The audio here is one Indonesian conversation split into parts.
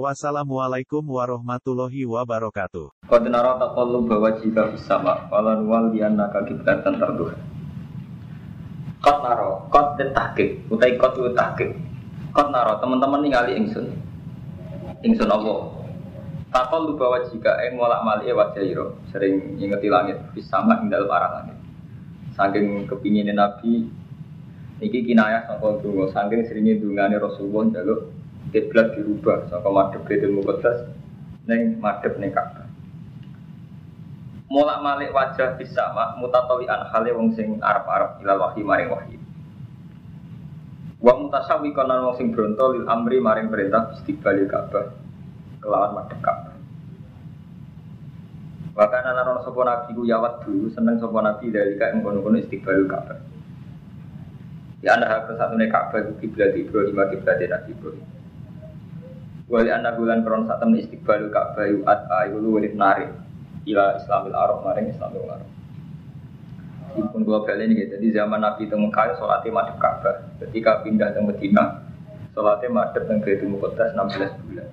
Wassalamualaikum warahmatullahi wabarakatuh. Qad nara taqallub wajhika fis sama falan wal yanaka kiblatan tarduha. Qad nara, qad tahqiq, utai qad itu tahqiq. Qad nara teman-teman ningali ingsun. Ingsun Allah. Taqallub wajhika ing molak-malik wajah ira, sering ingeti langit fis sama ing dalem arah langit. Saking kepingine Nabi niki kinayah sangka donga, saking seringe dungane Rasulullah njaluk kiblat dirubah saka madhep Baitul Muqaddas ning madhep ning Ka'bah. Molak malik wajah bisa mak mutatolian hale wong sing arep-arep ilal wahyi maring wahyi. Wa mutasawi kana wong sing bronto lil amri maring perintah istiqbalil Ka'bah kelawan madhep Ka'bah. Bahkan anak orang sopo nabi ku yawat dulu seneng sopo nabi dari kayak mengkono-kono istiqbalul Ka'bah. Ya anda harus satu nih itu kiblat Ibrahim kiblat Nabi Ibrahim. Wali anak bulan kron saat temen istiqbalul Ka'bah yu at ayu lu wali narik ila Islamil Arab maring Islamil Arab. Ipun gua balik ini jadi zaman Nabi temu kaya sholatnya madep Ka'bah. Ketika pindah ke Medina, sholatnya madep dan Baitul Muqaddas 16 bulan.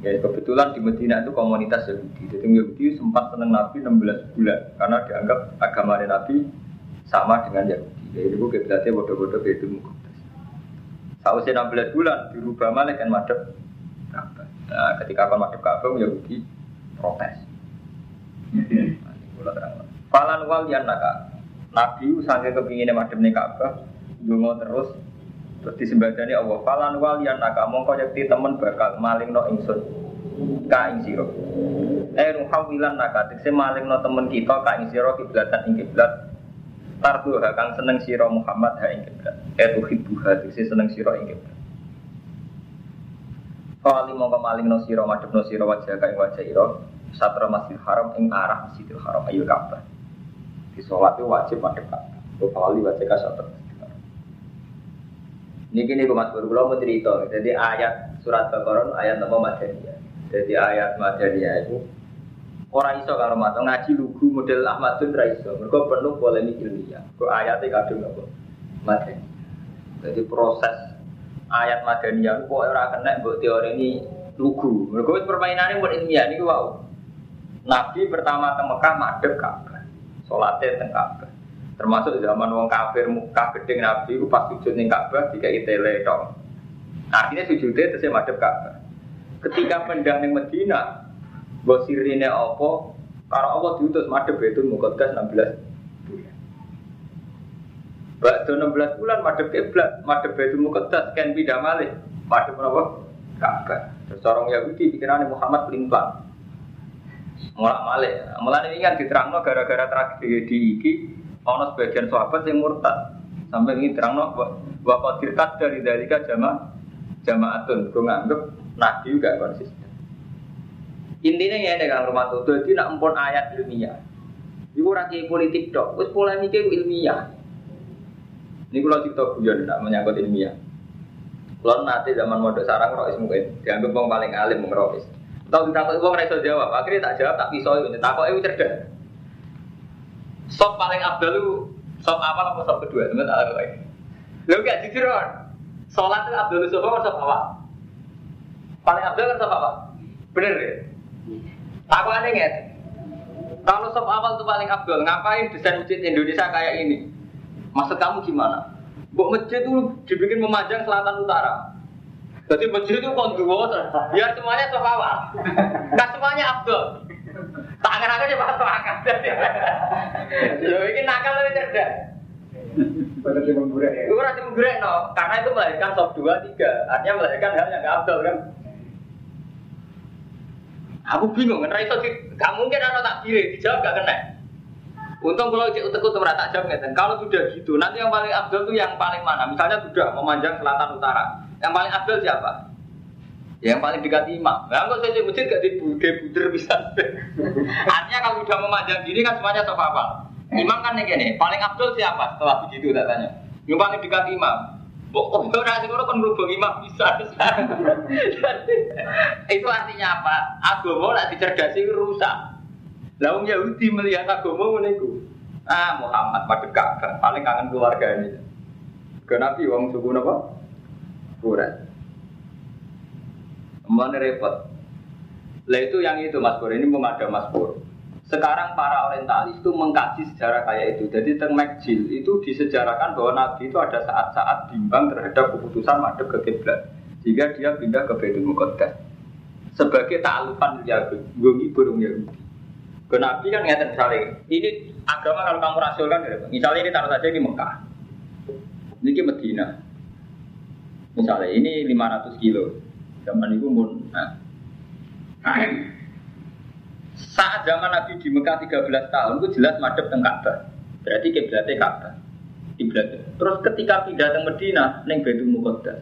Ya kebetulan di Medina itu komunitas Yahudi. Jadi Yahudi sempat seneng Nabi 16 bulan karena dianggap agama Nabi sama dengan Yahudi. Jadi itu kiblatnya bodoh-bodoh Baitul Muqaddas. Sausnya 16 bulan dirubah malah kan madep. Nah, ketika akan masuk Ka'bah, Yahudi protes. Falan wal yang naka. Nabi sampai kepinginnya madem nih Ka'bah, dungo terus terus disembadani Allah. Falan wal yang naka. Mongko yakti temen bakal maling no ingsun ka ing sira. Eh ruhawilan naka. Maling no temen kita ka ing sira kiblatan ing kiblat. Tardu kang seneng sira Muhammad ha ing kiblat. Eh tuhibbuha tekse seneng sira ing kiblat. Kali mongko maling no siro madhep no siro wajah kain wajah iro satra masjid haram ing arah masjidil haram ayo Ka'bah. Di sholat itu wajib madhep Ka'bah. Kali wajah ka satra. Ini gini gue mas guru mau cerita. Jadi ayat surat Baqarah ayat nama Madaniyah. Jadi ayat Madaniyah itu orang iso kalau mata ngaji lugu model Ahmadun ra iso. Mereka penuh polemik ilmiah. Kok ayatnya kadung apa? Madaniyah. Jadi proses ayat madaniyah kok ora kena mbok teori ini lugu. Mergo permainannya buat ilmiah niku wow. Nabi pertama teng Mekah madhep Ka'bah. Salate teng Ka'bah. Termasuk zaman wong kafir Mekah gedeng Nabi ku pas sujud ning Ka'bah dikai tele tok. Artinya sujudnya terus madhep Ka'bah. Ketika pindah ning Medina, mbok sirine apa? Karo Allah diutus madhep Baitul Muqaddas 16 Bakdo 16 bulan madhep kiblat, madhep Baitul Muqaddas kan pindah malih. Madhep napa? Ka'bah. Terus orang Yahudi pikirannya Muhammad pelimpang. Mulak malih. Mulane ini kan diterangno gara-gara tragedi iki ana sebagian sahabat yang murtad. Sampai ini terangno wa qadirkat dari dalika jama jamaatun. Gue nganggep Nabi juga konsisten. Intinya ya dengan rumah tuh, jadi nak empon ayat ilmiah. Iku rakyat politik dok, wis polemiknya ilmiah. Ini kalau cerita guyon, tidak menyangkut ilmiah. Kalau nanti zaman mode sarang rois mungkin dianggap bang paling alim mengerois. Tahu kita tahu bang reso jawab, akhirnya tak jawab tak pisau itu. Tak kok itu cerdas. Sop paling abdul lu sop awal apa sop kedua teman tak tahu. Lu gak jujur kan? Sholat itu abdul sop apa sop awal? Paling abdul kan sop apa? Bener ya? Aku aneh nggak? Kalau sop awal itu paling abdul, ngapain desain masjid Indonesia kayak ini? Maksud kamu gimana? Buk masjid itu dibikin memanjang selatan utara. Jadi masjid itu konduo, biar semuanya awal. Kan semuanya abdul. Tangan aja coba masuk akal. Yo ini nakal lebih cerdas. Gue rasa menggurek no, karena itu melahirkan sop dua tiga, artinya melahirkan hal yang gak abdul kan. Aku bingung, kan itu gak mungkin anak tak kiri, dijawab gak kena. Untung kalau cek utek utek tak jam ngeten. Kalau sudah gitu, nanti yang paling abdul itu yang paling mana? Misalnya sudah memanjang selatan utara. Yang paling abdul siapa? Yang paling dekat imam. Nah, kok saya masjid gak dibude buder bisa. Artinya kalau udah memanjang gini kan semuanya sok apa? Imam kan nih gini, paling abdul siapa setelah begitu tanya. Yang paling dekat imam. Oh, ora sing kan merubah imam bisa. itu artinya apa? Agama nak dicerdasi rusak. Lah Yahudi melihat agama ngene Ah, Muhammad pada Ka'bah, paling kangen keluarga ini. Ke Nabi wong suku napa? Quraisy. Mulane repot. Lah itu yang itu Mas Pur, ini memada Mas Pur. Sekarang para orientalis itu mengkaji sejarah kayak itu. Jadi teng Mekjil itu disejarahkan bahwa Nabi itu ada saat-saat bimbang terhadap keputusan madhab ke kiblat. Sehingga dia pindah ke Baitul Muqaddas. Sebagai ta'alufan Yahudi, gue burung Yahudi. Ke Nabi kan ngerti misalnya, ini agama kalau kamu rasulkan, misalnya ini taruh saja di Mekah. Ini Medina. Misalnya ini 500 kilo. Zaman itu pun nah. Saat zaman Nabi di Mekah 13 tahun itu jelas madep teng Ka'bah. Berarti kiblatnya Ka'bah. Kiblat. Terus ketika pindah ke Medina neng Baitul Muqaddas.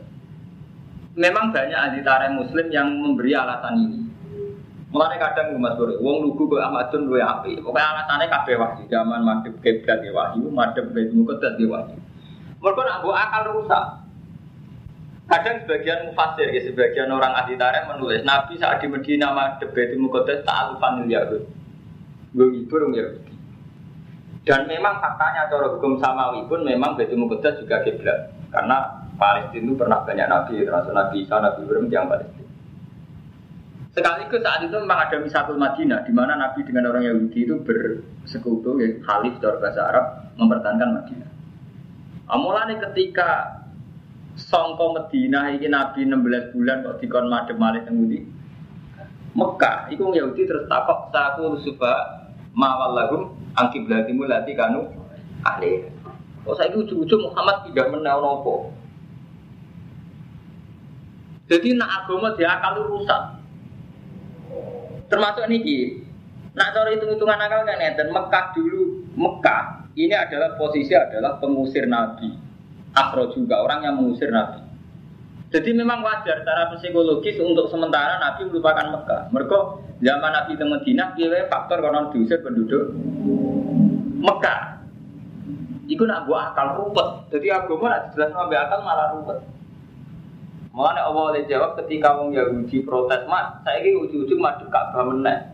Memang banyak ahli tarikh muslim yang memberi alasan ini. Mulane kadang Mas Bro, wong lugu kok Ahmadun luwe api. Pokoknya alasannya kabeh wahyu. Zaman madep kiblat ya wahyu, madep Baitul Muqaddas ya wahyu. Mereka nak akal rusak. Kadang sebagian mufasir, ya, sebagian orang ahli tarikh menulis Nabi saat di Medina madhab Baitul Muqaddas ta'alufan Yahud. Gue ngibur Yahudi. Dan memang faktanya cara hukum samawi pun memang Baitul Muqaddas juga kiblat. Karena Palestina itu pernah banyak nabi, termasuk Nabi Isa, Nabi Ibrahim yang Palestina. Sekaligus saat itu memang ada misatul Madinah, di mana Nabi dengan orang Yahudi itu bersekutu, ya, khalif dari bahasa Arab, mempertahankan Madinah. Amulane ketika songko Medina ini Nabi 16 bulan kok dikon madem malih teng Mekah iku Yahudi terus takok saku suba mawal lahum angki belatimu lati kanu ahli. Kok saya ujung-ujung Muhammad tidak menau nopo. Jadi nak agama dia akal rusak. Termasuk niki. Nak cara hitung-hitungan akal kan dan Mekah dulu Mekah ini adalah posisi adalah pengusir Nabi Afro juga orang yang mengusir Nabi. Jadi memang wajar secara psikologis untuk sementara Nabi melupakan Mekah. Mereka zaman Nabi di Madinah, dia faktor karena diusir penduduk Mekah. Iku nak buat akal ruwet. Jadi agama nak jelas sampai akal malah ruwet. Mulane Allah oleh jawab ketika wong Yahudi protes, "Mat, saya ini ujung-ujung madhep Ka'bah meneh."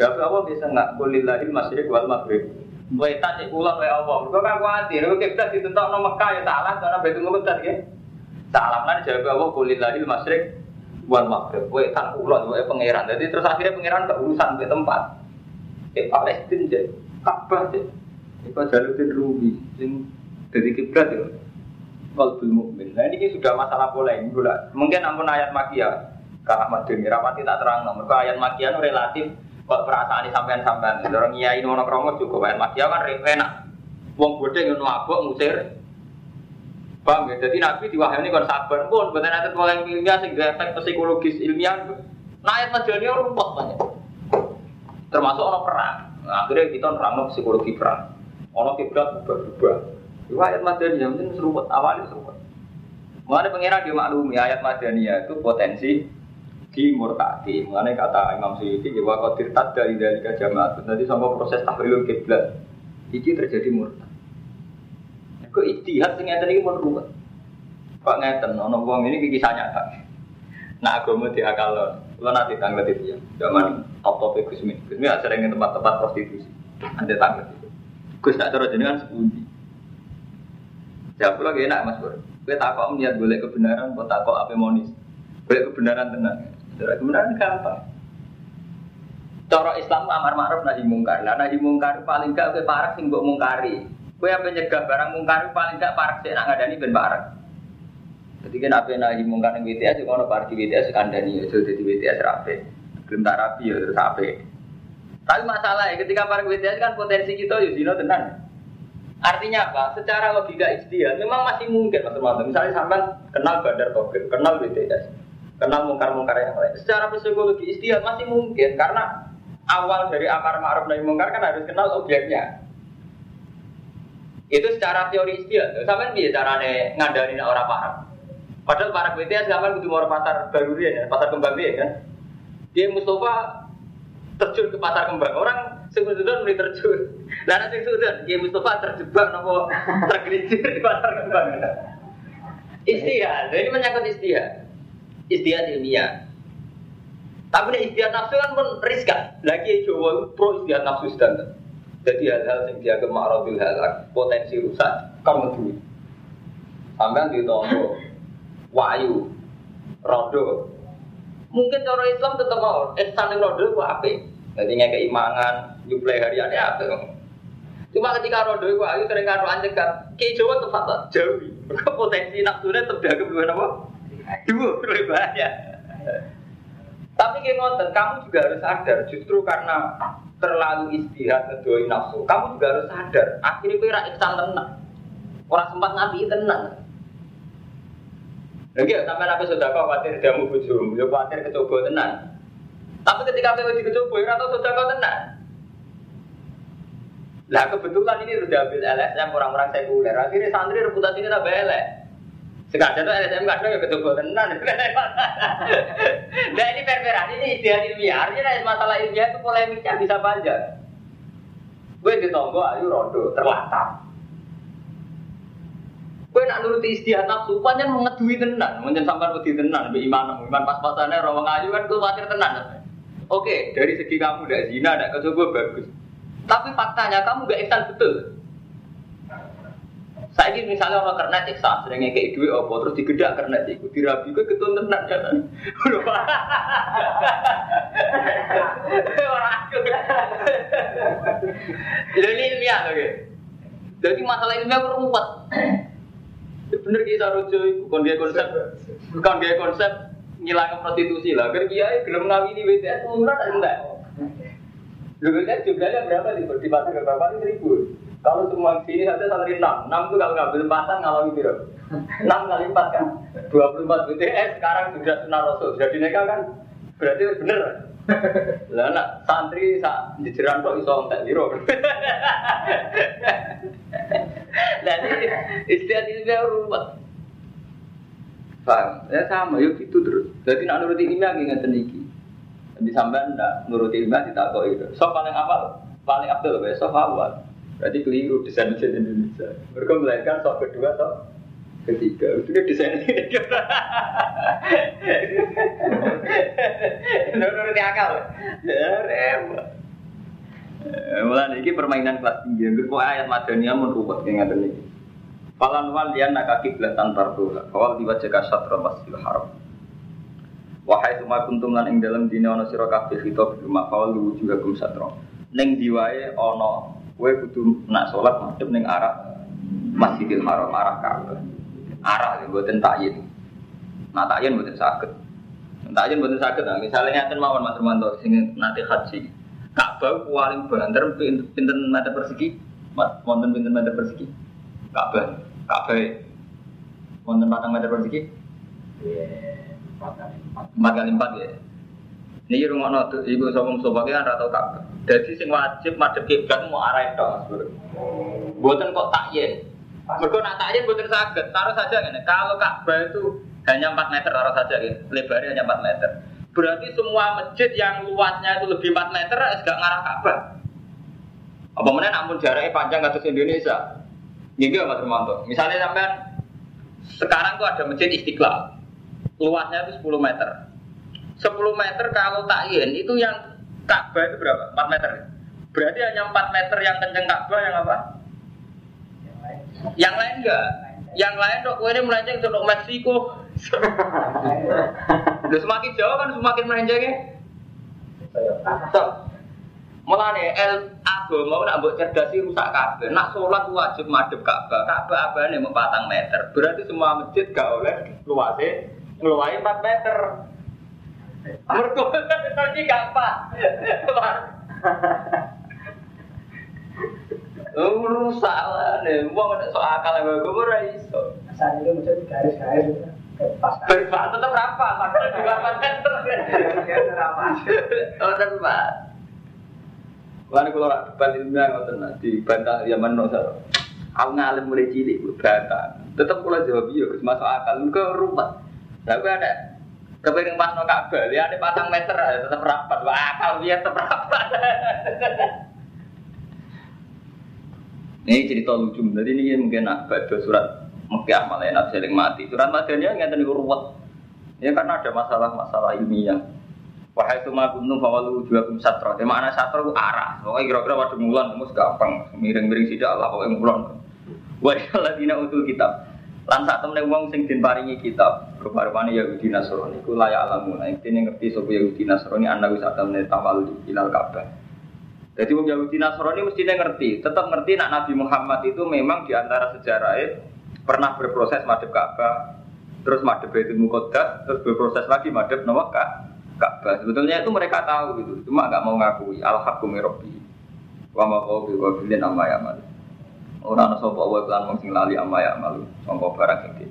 Jawab Allah bisa nggak kulillahil masyriq wal maghrib. Wetan cek kula kaya apa? Mergo kan kuwatir, kok kita ditentokno Mekah ya salah karena Baitul Muqaddas ya. Salah kan jawab Allah kulillahil masyriq wal maghrib. Wetan kula wae pangeran. Jadi terus akhirnya pangeran ke urusan ke tempat. Ke Palestina je. Ka'bah je. Iku Jaluddin Rumi sing dadi kiblat ya. Qalbul mukmin. Nah ini sudah masalah polemik Mungkin ampun ayat makia. Kak Ahmad Dini rapati tak terang. Mereka ayat makia relatif Kok perasaan sampean sampean, orang ini nono kromo juga bayar makia kan enak. Wong bodoh yang mabuk musir. Paham ya? Jadi Nabi ini kan sabar pun, bukan ada yang ilmiah sehingga efek psikologis ilmiah. Nah ayat madani rumput banyak. Termasuk orang perang. Nah, akhirnya kita nerang psikologi perang. Orang kiblat berubah-ubah. Itu ayat madani yang penting seruput awalnya seruput. Mengenai pengira dia maklumi ayat madani itu potensi di murtadi. Mengenai kata Imam Suyuti, kau tirtad dari dari jamaat. Nanti sama proses tahrilul kiblat, ini terjadi murtad. Kok istihad sing ngeten iki mun ruwet. Kok ngeten wong ini kisah nyata. Nah agama diakal Kalau nanti tanggal itu ya, zaman top top Gus Min. Gus Min sering tempat-tempat prostitusi. Ada tanggal itu. Gus tak cara jenengan sepundi. Jawab lagi enak Mas Bro. Kowe takok niat boleh kebenaran, kok takok apa monis. Boleh kebenaran tenang. Cara kebenaran gampang. Cara Islam amar ma'ruf nahi mungkar. Lah nahi mungkar paling gak kowe parek sing mbok mungkari. Kowe apa nyegah barang mungkar paling gak parek sik nak ngadani ben parek. Jadi kan apa nahi mungkar ning BTS kono parek di BTS kandani ya jadi di BTS rapi. Gelem tak rapi ya terus ape. Tapi masalahnya ketika parek BTS kan potensi kita ya zina tenan. Artinya apa? Secara logika ijtihad memang masih mungkin mas teman Misalnya sampai kenal Badar Togir, kenal BTS, kenal mungkar-mungkar yang lain. Secara psikologi istihad masih mungkin karena awal dari amar ma'ruf nahi mungkar kan harus kenal objeknya. Itu secara teori istihad. Sampai dia carane ngandani orang paham. Padahal para BTS zaman kudu mau pasar baru ya, pasar kembang ya kan. Dia Mustafa terjun ke pasar kembang. Orang sing sudah mulai terjun. Lah nanti sudah dia Mustafa terjebak nopo tergelincir di pasar kembang. Istihad, ini menyangkut istihad. Istihad ilmiah. Tapi nek istihad nafsu kan pun riskan. Lagi Jawa pro istihad nafsu standar. Jadi hal-hal yang dianggap ma'radul halak, potensi rusak, kan ngedui. Sampai di tombol, wayu, rodo. Mungkin cara Islam tetap mau, ihsan rodo itu apa? Jadi nggak nyuplai hariannya apa? Cuma ketika rodo itu ayu sering karo anjekan, kayak Jawa tempat jauh. Potensi nafsunya dianggap dua apa? Dua, lebih banyak. Tapi kayak ngonten, kamu juga harus sadar, justru karena terlalu istihad ngedoi nafsu, kamu juga harus sadar. Akhirnya kau rak iksan tenang. Orang sempat nabi tenang. Lagi ya, sampai nabi sudah kau khawatir jamu bujum, ya khawatir kecoba tenang. Tapi ketika kau kecoba, ya atau sudah kau tenang. Lah kebetulan ini sudah ambil LSM orang-orang sekuler. Akhirnya santri reputasi ini tambah elek. Sekarang itu LSM kadang ya kecoba tenan. Nah ini perperan ini istilah ilmiah. Artinya masalah ilmiah itu polemiknya bisa panjang. Gue ditombo ayo rondo terlatar. Gue nak nuruti istilah nafsu, panjang mengedui tenan, menjen sampai tenan, be iman, iman pas-pasannya rawang ayu kan khawatir tenan. Oke, dari segi kamu tidak zina, tidak kecoba bagus. Tapi faktanya kamu gak ihsan betul. Saya ini misalnya orang kernet iksa, seringnya kayak duit apa, terus digedak kernet itu, dirabi gue ketun tenan ya kan. Orang aku. Jadi ilmiah oke. Jadi masalah ilmiah ruwet. Bener kita itu, bukan dia konsep, bukan dia konsep ngilangin prostitusi lah. Kan kiai belum ngawini BTS, murah enggak? Lu kan jumlahnya berapa di di pasar ke berapa ribu? Kalau semua sini saja santri enam, enam itu kalau ngambil empatan ngalami biro. Enam kali empat kan, dua puluh empat BTS sekarang sudah sunnah rasul, sudah dineka kan? Berarti bener. Lah nak santri sak jejeran kok iso entek biro. Lah ini istilah ini ruwet. Paham? Ya sama, yuk gitu terus. Jadi nak nuruti ilmiah ngeten iki. Di sampean ndak nuruti ilmiah ditakoki itu. So paling awal, paling abdul besok awal. Berarti keliru desain mesin Indonesia. Mereka melahirkan sok kedua, sok ketiga. Udah desain ini. Menurut akal. Ya repot. Mulai ini permainan kelas tinggi. Gue ayat madaniyah menurut yang ada ini. Falan wal lian nak kiblat antar tuh. Kawal diwajah kasat masjidil haram. Wahai semua kuntum lan ing dalam dina ana sira kabeh khitab rumah kawal juga kum satro. Ning diwae ana kowe kudu nak salat madhep ning arah Masjidil Haram arah Ka'bah. Arah ya mboten takyin. Nah takyin mboten saged. Takyin mboten saged. Nah, misalnya ngaten mawon Mas Romanto sing nate haji. Ka'bah paling banter pinten meter persegi? Wonten pinten meter persegi? Ka'bah. Ka'bah. Wonten patang meter persegi? Empat kali empat ya. Ini rumah notu, ibu sopong sopake kan rata Ka'bah. Jadi sing wajib madhep kiblat mau arah itu. Buatan kok takyin. Mereka nak takyin buatan sakit. Taruh saja ini. Kalau Ka'bah itu hanya 4 meter, taruh saja gitu. Lebarnya hanya 4 meter. Berarti semua masjid yang luasnya itu lebih 4 meter, gak ngarah Ka'bah. Apa mana namun jaraknya panjang kasus Indonesia. Gini Mas Romanto. Misalnya sampean sekarang tuh ada masjid Istiqlal. Luasnya itu 10 meter. 10 meter kalau takyin itu yang Ka'bah itu berapa? 4 meter. Berarti hanya 4 meter yang kenceng Ka'bah yang apa? Yang lain enggak? Yang lain dok, ini melenceng ke Meksiko. Udah semakin jauh kan semakin melencengnya. So, Mulane el agama nak mbok cerdasi rusak kabeh. Nak sholat wajib madhep Ka'bah. Ka'bah abane mau 4 meter. Berarti semua masjid gak oleh luasnya ngeluarin 4 meter. Mergo tadi gampang. Oh, rusak lah nih. Wong ada soal akal yang gue ora iso. Saat itu garis-garis pas Berapa tetap berapa? Maksudnya juga apa meter? berapa? Oh, tetap. Lalu kalau debat ilmiah ngoten nah, dibantah Yaman no sar. Aku ngalim mulai cilik bantah. Tetap kula jawab iya, masuk akal. Ke rumah. Tapi ada kepengen pas no Ka'bah, lihat ada patang meter aja tetap rapat. Wah, akal dia tetap rapat. Ini cerita lucu. Jadi ini mungkin nak baca surat Mekah malah enak seling mati. Surat Madaniyah nggak tahu ruwet. Ya karena ada masalah-masalah ilmiah. Wahai suma kuntum fawalu juga kum satra. Di mana satra itu arah. Pokoknya kira-kira pada mulan, mus gampang. Miring-miring sidak Allah pokoknya mulan. Wa dina utul kitab. Lan sak temne wong sing den paringi kitab, rupa-rupane Yahudi Nasrani iku layak alamun. Intine ngerti sapa Yahudi Nasrani ana wis sak tawal ilal Ka'bah. Jadi wong Yahudi Nasrani mestinya ngerti, tetap ngerti nak Nabi Muhammad itu memang di antara sejarahnya pernah berproses madhep Ka'bah, terus madhep Baitul Muqaddas, terus berproses lagi madhep Nawak Ka'bah. Sebetulnya itu mereka tahu gitu, cuma nggak mau ngakui al-haqqu rabbi. Wa ma qawbi wa bilin amma ya'mal. Ora ana sapa wae lan wong sing lali amma ya'mal, sangka barang sing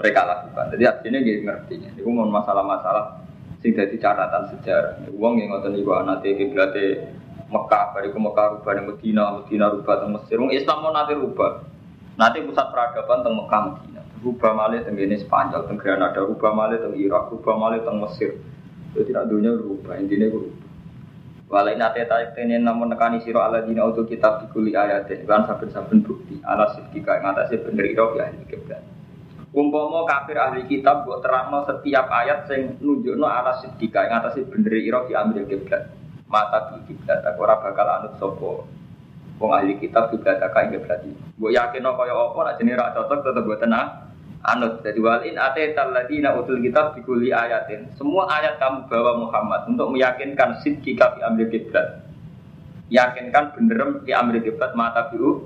mereka lakukan. Jadi artinya dia ngerti. Itu mau masalah-masalah sing dadi catatan sejarah. Wong yang ngoten iku anate kiblate Mekah, ke Mekah rubah di Medina, Medina rubah di Mesir. Wong Islam mau nanti rubah. Nanti pusat peradaban teng Mekah Medina. Rubah malih teng ini Spanyol, teng Granada, rubah malih teng Irak, rubah malih teng Mesir. Jadi tidak dunia rubah, intinya rubah. Walai nate tarik tenen namun nekani siro ala dina untuk kitab dikuli ayat dan saben-saben bukti. Ala sifkika yang atasnya bener iro ya ini keblan. Umpama kafir ahli kitab buat terangno setiap ayat sing nunjukno ala sifkika yang atasnya bener iro diambil keblan mata di kiblat aku ora bakal anut sapa wong ahli kitab kiblat kae berarti mbok yakin kaya apa jenenge ra cocok tetep mbok tenang anut jadi walin ate talladina utul kitab dikuli ayatin. Semua ayat kamu bawa Muhammad untuk meyakinkan sidki kafi amri kiblat. Yakinkan bener di amri kiblat mata biu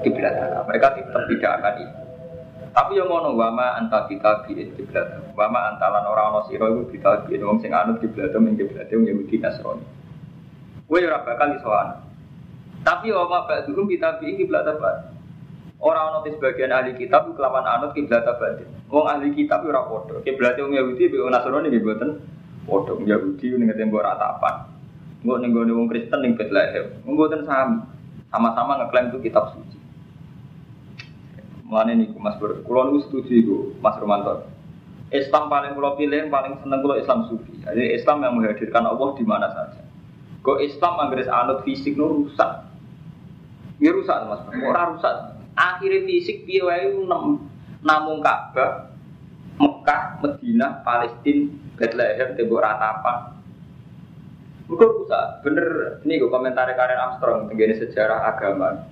kiblat. Mereka tetap tidak akan itu tapi yang ngono wama anta kita bi kiblat. Wama antalan orang ono sira iku kita bi wong sing anut kiblat men kiblat wong Yahudi Nasrani. Gue ora bakal iso Tapi wa ba'dhum kita bi kiblat? Orang ono sebagian ahli kitab kelawan anut kiblat apa? Wong ahli kitab ora padha. Kiblat wong Yahudi be Nasrani nggih mboten padha. Yahudi ning tembok ratapan. Engko ning gone wong Kristen ning Bethlehem. Mboten sami. Sama-sama ngeklaim itu kitab suci. Mana nih Mas Bro, kulo niku setuju iku Mas Romanto. Islam paling kulo pilih, paling seneng kulo Islam sufi. Jadi Islam yang menghadirkan Allah di mana saja. Kok Islam anggres anut fisik nu rusak. Ya rusak Mas. Ora rusak. Akhirnya fisik piye wae namung Ka'bah, Mekah, Madinah, Palestina, Bethlehem, tembok ratapan. Bukan rusak. Bener ini gue komentar Karen Armstrong tentang sejarah agama.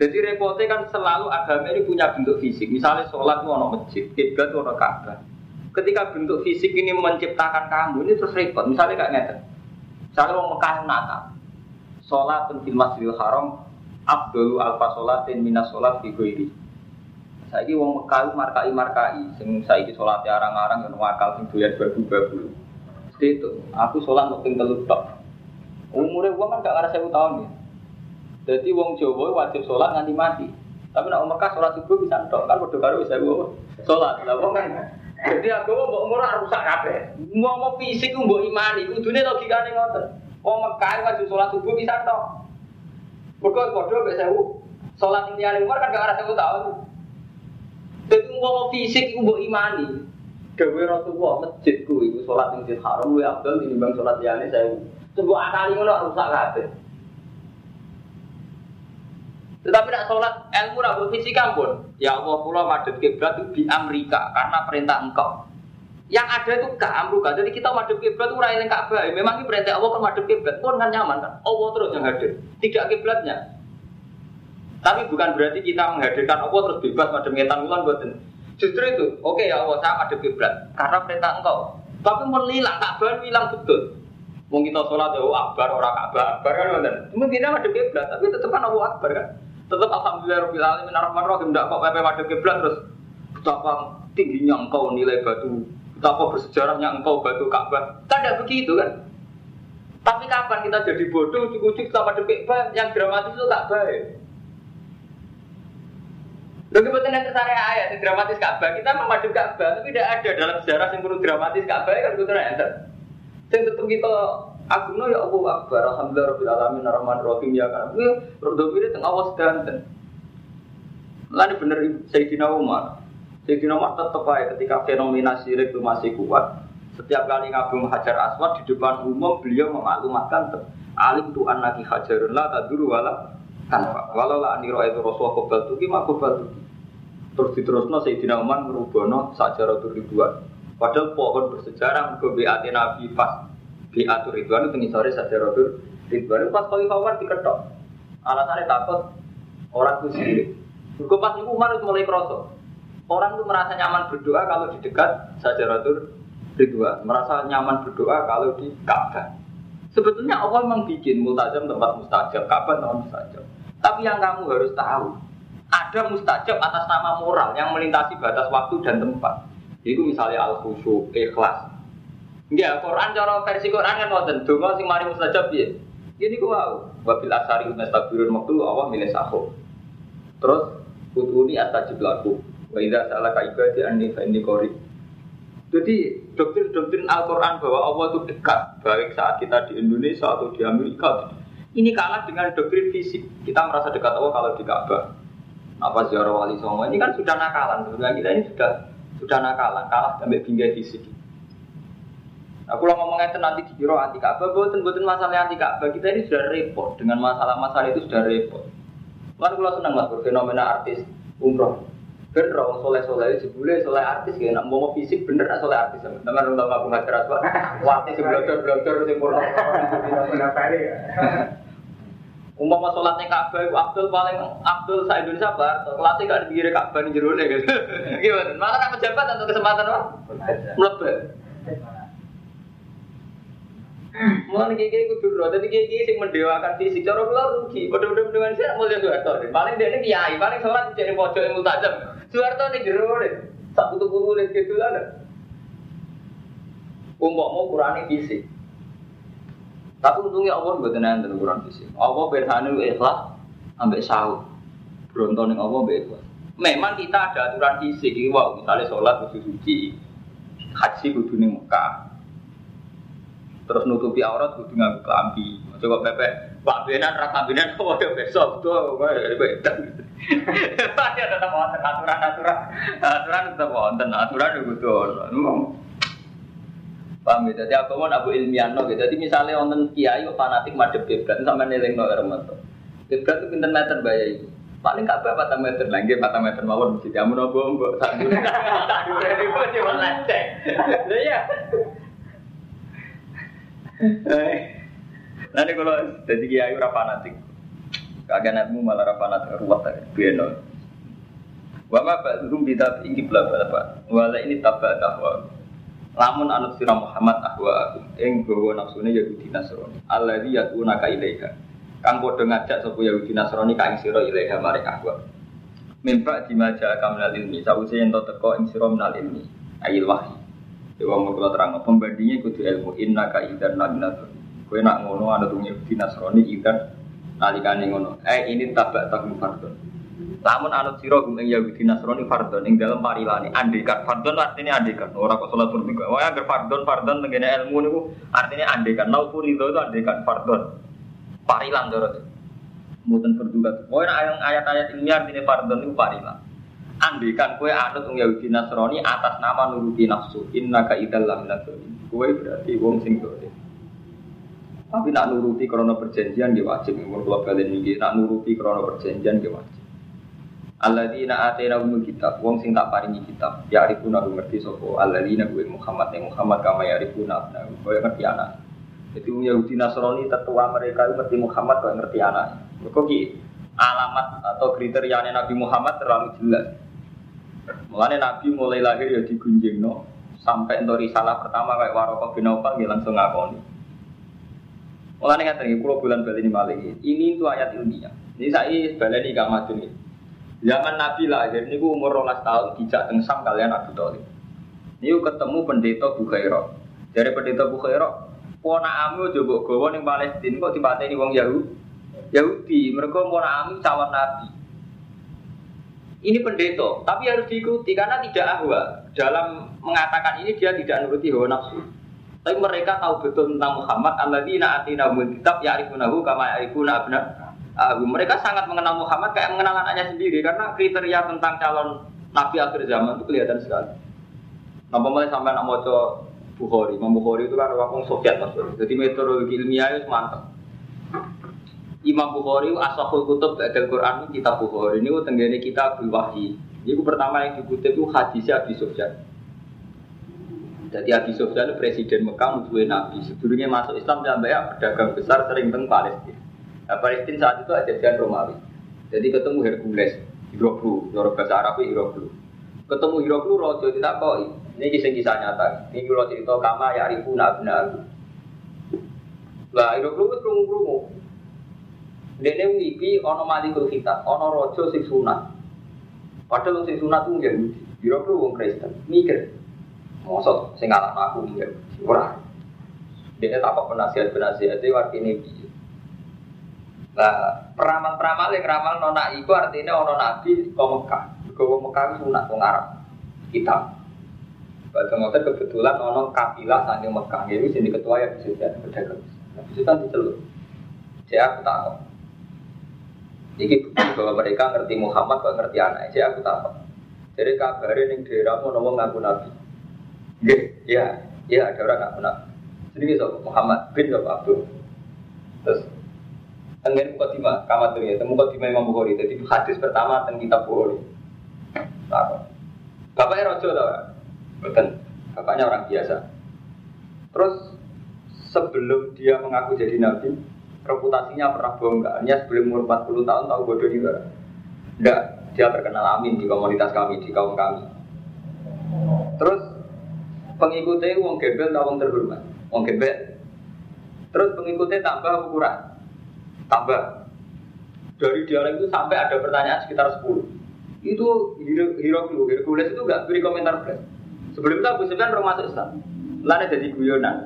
Jadi repotnya kan selalu agama ini punya bentuk fisik. Misalnya sholat itu ono masjid, itu ono Ka'bah. Ketika bentuk fisik ini menciptakan kamu, ini terus repot. Misalnya kayak ngerti. Misalnya orang Mekah Natal, sholat fil masjidil haram, abdul alfa sholatin minas sholat fi ghairi. Saiki wong Mekah markai markai, sing saiki sholat arang-arang yang wakal sing doyan babu-babu. Itu, aku sholat mau tinggal tok. Umurnya uang kan gak ngarasa sewu tahun ya. Jadi wong Jawa wajib sholat nganti mati. Tapi nak Mekah sholat subuh bisa tok kan bodoh karo bisa sholat. Lah wong kan jadi aku mau umur rusak kabeh. Mau fisik mbok imani, kudune logikane ngoten. Wong Mekah wajib sholat subuh bisa tok. Mergo padha mek sewu. Sholat ing liyane umur kan gak ora sewu tahun. Jadi mau mau fisik iku mbok imani. Dewe Rasulullah masjidku iku sholat ing Masjid Haram luwih abdul tinimbang sholat liyane sewu. Coba akali ngono rusak kabeh. Tetapi nak sholat ilmu rabu fisika pun, ya Allah pulau madep kiblat di Amerika karena perintah engkau. Yang ada itu gak amruka. Jadi kita madep kiblat itu raih Ka'bah. Memang ini perintah Allah kan madep kiblat pun kan nyaman kan. Allah terus yang hadir, tidak kiblatnya. Tapi bukan berarti kita menghadirkan Allah terus bebas madep ngetan buatin. Justru itu, oke okay, ya Allah saya madep kiblat karena perintah engkau. Tapi melilang Ka'bah bilang betul. Mau kita sholat ya akbar orang Ka'bah akbar kan Mungkin kita madep kiblat tapi tetap kan Allah akbar kan tetap alhamdulillah rabbil alamin arrahman rahim tidak kok pepe pada kiblat terus betapa tingginya engkau nilai batu betapa bersejarahnya engkau batu Ka'bah kan tidak begitu kan tapi kapan kita jadi bodoh cukup-cukup kita pada kiblat yang dramatis itu tak baik Lalu kebetulan yang ke sana ayat yang dramatis Ka'bah kita memadu Ka'bah tapi tidak ada dalam sejarah yang perlu dramatis Ka'bah kan kebetulan enter. Yang tetap kita Agungno ya Allah Akbar, Alhamdulillah Rabbil Alamin, Rahman Rahim ya kan. Gue rodo ini tengah awas dan Lalu bener Sayyidina Umar. Sayyidina Umar tetap aja ketika fenomena syirik itu masih kuat. Setiap kali ngabung hajar aswad di depan umum beliau memaklumatkan alim tu anaki hajarun la taduru wala tanpa walau la aniro itu rasulullah kobal tuki mak kobal tuki. Terus diterusno Sayyidina Umar merubono sajaratul ribuan padahal pohon bersejarah ke BAT Nabi pas BAT Ridwan itu ngisore sajaratul ribuan pas Khalifah Umar diketok. Alasannya takut orang itu sendiri. Pas itu Umar itu mulai kerosok Orang itu merasa nyaman berdoa kalau di dekat sajaratul ridwan, merasa nyaman berdoa kalau di Ka'bah. Sebetulnya Allah memang bikin multazam tempat mustajab, Ka'bah tempat mustajab. Tapi yang kamu harus tahu, ada mustajab atas nama moral yang melintasi batas waktu dan tempat. Itu misalnya al khusyuk, ikhlas. Enggak, Quran cara versi Quran kan wonten donga sing mari mustajab ya. Ini ku wow, wabil asari mustabirun waktu Allah milih sahur. Terus putuni astajib laku. Wa idza salaka ibadi anni fa. Jadi doktrin-doktrin Al-Quran bahwa Allah itu dekat, baik saat kita di Indonesia atau di Amerika, ini kalah dengan doktrin fisik. Kita merasa dekat Allah kalau di Ka'bah. Apa ziarah wali songo ini kan sudah nakalan. Sebenarnya kita ini sudah sudah nakalan, kalah sampai bingkai fisik. Aku kalau ngomongnya itu nanti dikira anti Ka'bah, bukan bukan masalah anti Ka'bah. Kita ini sudah repot dengan masalah-masalah itu sudah repot. Lalu kalau senang mas fenomena artis umroh bener orang soleh soleh jebule soleh artis ya. Nak mau fisik bener nak soleh artis. Teman teman nggak punya keras pak wati sebelokor belokor sing purno. Umpama sholatnya Ka'bah Abdul paling Abdul sa Indonesia bar kelasnya gak di kiri Ka'bah di jerone gitu gimana malah nak pejabat atau kesempatan apa melebar Mulai kayak gini kudu roh, tapi kayak gini sing mendewakan fisik, cara kula rugi. Padha-padha dengan saya mulia Soeharto. Paling dia ini kiai, paling sholat jadi pojok yang multajam. Soeharto nih jero nih, satu tuh guru nih gitu lah. Umpok mau kurani fisik. Tapi untungnya Allah buat tenan dan kurang fisik. Allah berhanu ikhlas ambek sahur. Beronton yang Allah ikhlas. Memang kita ada aturan fisik, wow, misalnya sholat kudu suci, haji kudu nih Mekah, terus nutupi aurat kudu nganggo klambi. Coba pepe, Pak Benan rasa Benan kok ya besok tuh gue dari bedan. Ya tetap wonten aturan-aturan. Aturan tetap wonten, aturan itu betul. Paham ya? Jadi aku mau abu ilmiah no, gitu. Jadi misalnya wonten kiai fanatik madhep kiblat sampai neling no remet. Kiblat itu pinten meter bayar itu. Paling gak berapa meter lagi, empat meter mawon mesti kamu nopo mbok tak dulu. Tak dulu ini kok cuma lecek. ya. Nanti kalau jadi kiai ora fanatik. Kaganatmu malah ora fanatik ruwet beno. Wa ma ba'dhum bidat ingki bla bla pak. Wala ini tabba tahwa. Lamun anut sira Muhammad ahwa aku ing gawa nafsune Yahudi Nasrani. Alladzi yatuna ka ilaiha. Kang padha ngajak sapa Yahudi Nasrani ka ing sira ilaiha maring ahwa. Mimpa dimaja kamnal ilmi, sawise ento teko ing sira minal ilmi, ayil wahyi. Dewa mau kalau terang pembandingnya kudu ilmu inna ka idan naminat. Kue nak ngono ada tuh Yahudi Nasrani idan nalikane ngono. Eh ini tabak takum fardon. Lamun anut siro gum Yahudi Nasrani fardon ing dalam parilane andekan fardon artinya andekan. Ora kok salat pun juga. Wah agar fardon fardon tengene ilmu niku artinya andekan. Naupun itu itu andekan fardon. Parilan dorot. Muten berdukat. Oh ayat-ayat ilmiah artinya fardon itu parilan andikan kue anut wong Yahudi Nasrani atas nama nuruti nafsu inna ka idal laminat kue berarti wong sing dolim tapi nak nuruti krono perjanjian dia wajib. Ngomong dua kali ini nak nuruti krono perjanjian dia wajib. Alladzina atena umul kitab wong sing tak paringi kitab ya arifuna ngerti sapa? Alladzina gue Muhammad. Yang Muhammad kama ya arifuna nah kowe ngerti anak. Jadi wong Yahudi Nasrani tetua mereka ngerti Muhammad kok ngerti anak. Kok alamat atau kriteria Nabi Muhammad terlalu jelas. Mulane Nabi mulai lahir ya no sampai untuk risalah pertama kayak Warokoh bin dia langsung ngakoni. Mulane kata ini pulau bulan bali ini maling ini itu ayat ilmiah. Ini saya balik gak maju nih. Zaman Nabi lahir ini umur rolas tahun dijak tengsam kalian Abu Talib. Ini ketemu pendeta Bukhairah. Dari pendeta Bukhairah, Pona amu coba gawa ning Palestina kok dipateni wong Yahudi. Yahudi, mereka pona amu cawan Nabi. Ini pendeta, tapi harus diikuti karena tidak ahwa. Dalam mengatakan ini dia tidak nuruti hawa nafsu. Tapi mereka tahu betul tentang Muhammad alladzina atina kitab ya'rifunahu kama ya'rifuna abna Ah, mereka sangat mengenal Muhammad kayak mengenal anaknya sendiri karena kriteria tentang calon nabi akhir zaman itu kelihatan sekali. Napa mulai sampai nak moco Bukhari, Bukhari itu kan orang Soviet maksudnya. Jadi metodologi ilmiah itu mantap. Imam Bukhari asahul kutub dari Quran kitab Bukhari ini tenggene kita wahyi. Ini pertama yang dikutip itu hadisnya Abi Sufyan. Jadi Abi Sufyan itu presiden Mekah musuhnya Nabi. Sebelumnya masuk Islam sampai ya pedagang besar sering teng Palestina. Nah, Palestina saat itu ajajan Romawi. Jadi ketemu Hercules, Hiroklu, cara bahasa Arab Hiroklu. Ketemu Hiroklu, Rojo tidak kok. Ini kisah kisah nyata. Ini kalau cerita kama ya ribu nabna. Lah Hiroklu itu kerungu-kerungu. Dene ngiki ono malikul kita, ono rojo sing sunat. Padahal sing sunat itu Yahudi. Hiroklu wong Kristen. Mikir, Mosok sing ngalah aku. Dia tak kok penasihat penasihat itu artinya piye. Nah, peramal-peramal yang ramal nona iku artinya ono nabi ke Mekah. Ke Mekah itu sunat wong Arab. Kita. Pada ngotot kebetulan ono kafilah sange Mekah. Jadi sini ketua yang jadi pedagang. Bisa kan diceluk. Saya aku takut. Ini bukti bahwa mereka ngerti Muhammad kok ngerti anak. Saya aku takut. Jadi kabarin yang daerah mau ngomong ngaku nabi. Ya, ya ada orang nggak pernah. Jadi so, Muhammad bin Sob Abdul. Terus Tengen Mukaddimah, kamat tuh ya, temu Mukaddimah Imam Bukhari. Jadi hadis pertama tentang kitab Bukhari. Nah, bapaknya rojo tau? Betul. Bapaknya orang biasa. Terus sebelum dia mengaku jadi nabi, reputasinya pernah bongkarnya sebelum umur 40 tahun tahu bodoh juga. Enggak, dia terkenal amin di komunitas kami, di kaum kami. Terus pengikutnya wong gembel atau wong terhormat? Wong gembel. Terus pengikutnya tambah ukuran tambah. Dari dialog itu sampai ada pertanyaan sekitar 10 itu hero hero Hercules itu gak beri komentar plus sebelum itu Abu Sufyan belum masuk Islam. Lalu jadi guyonan.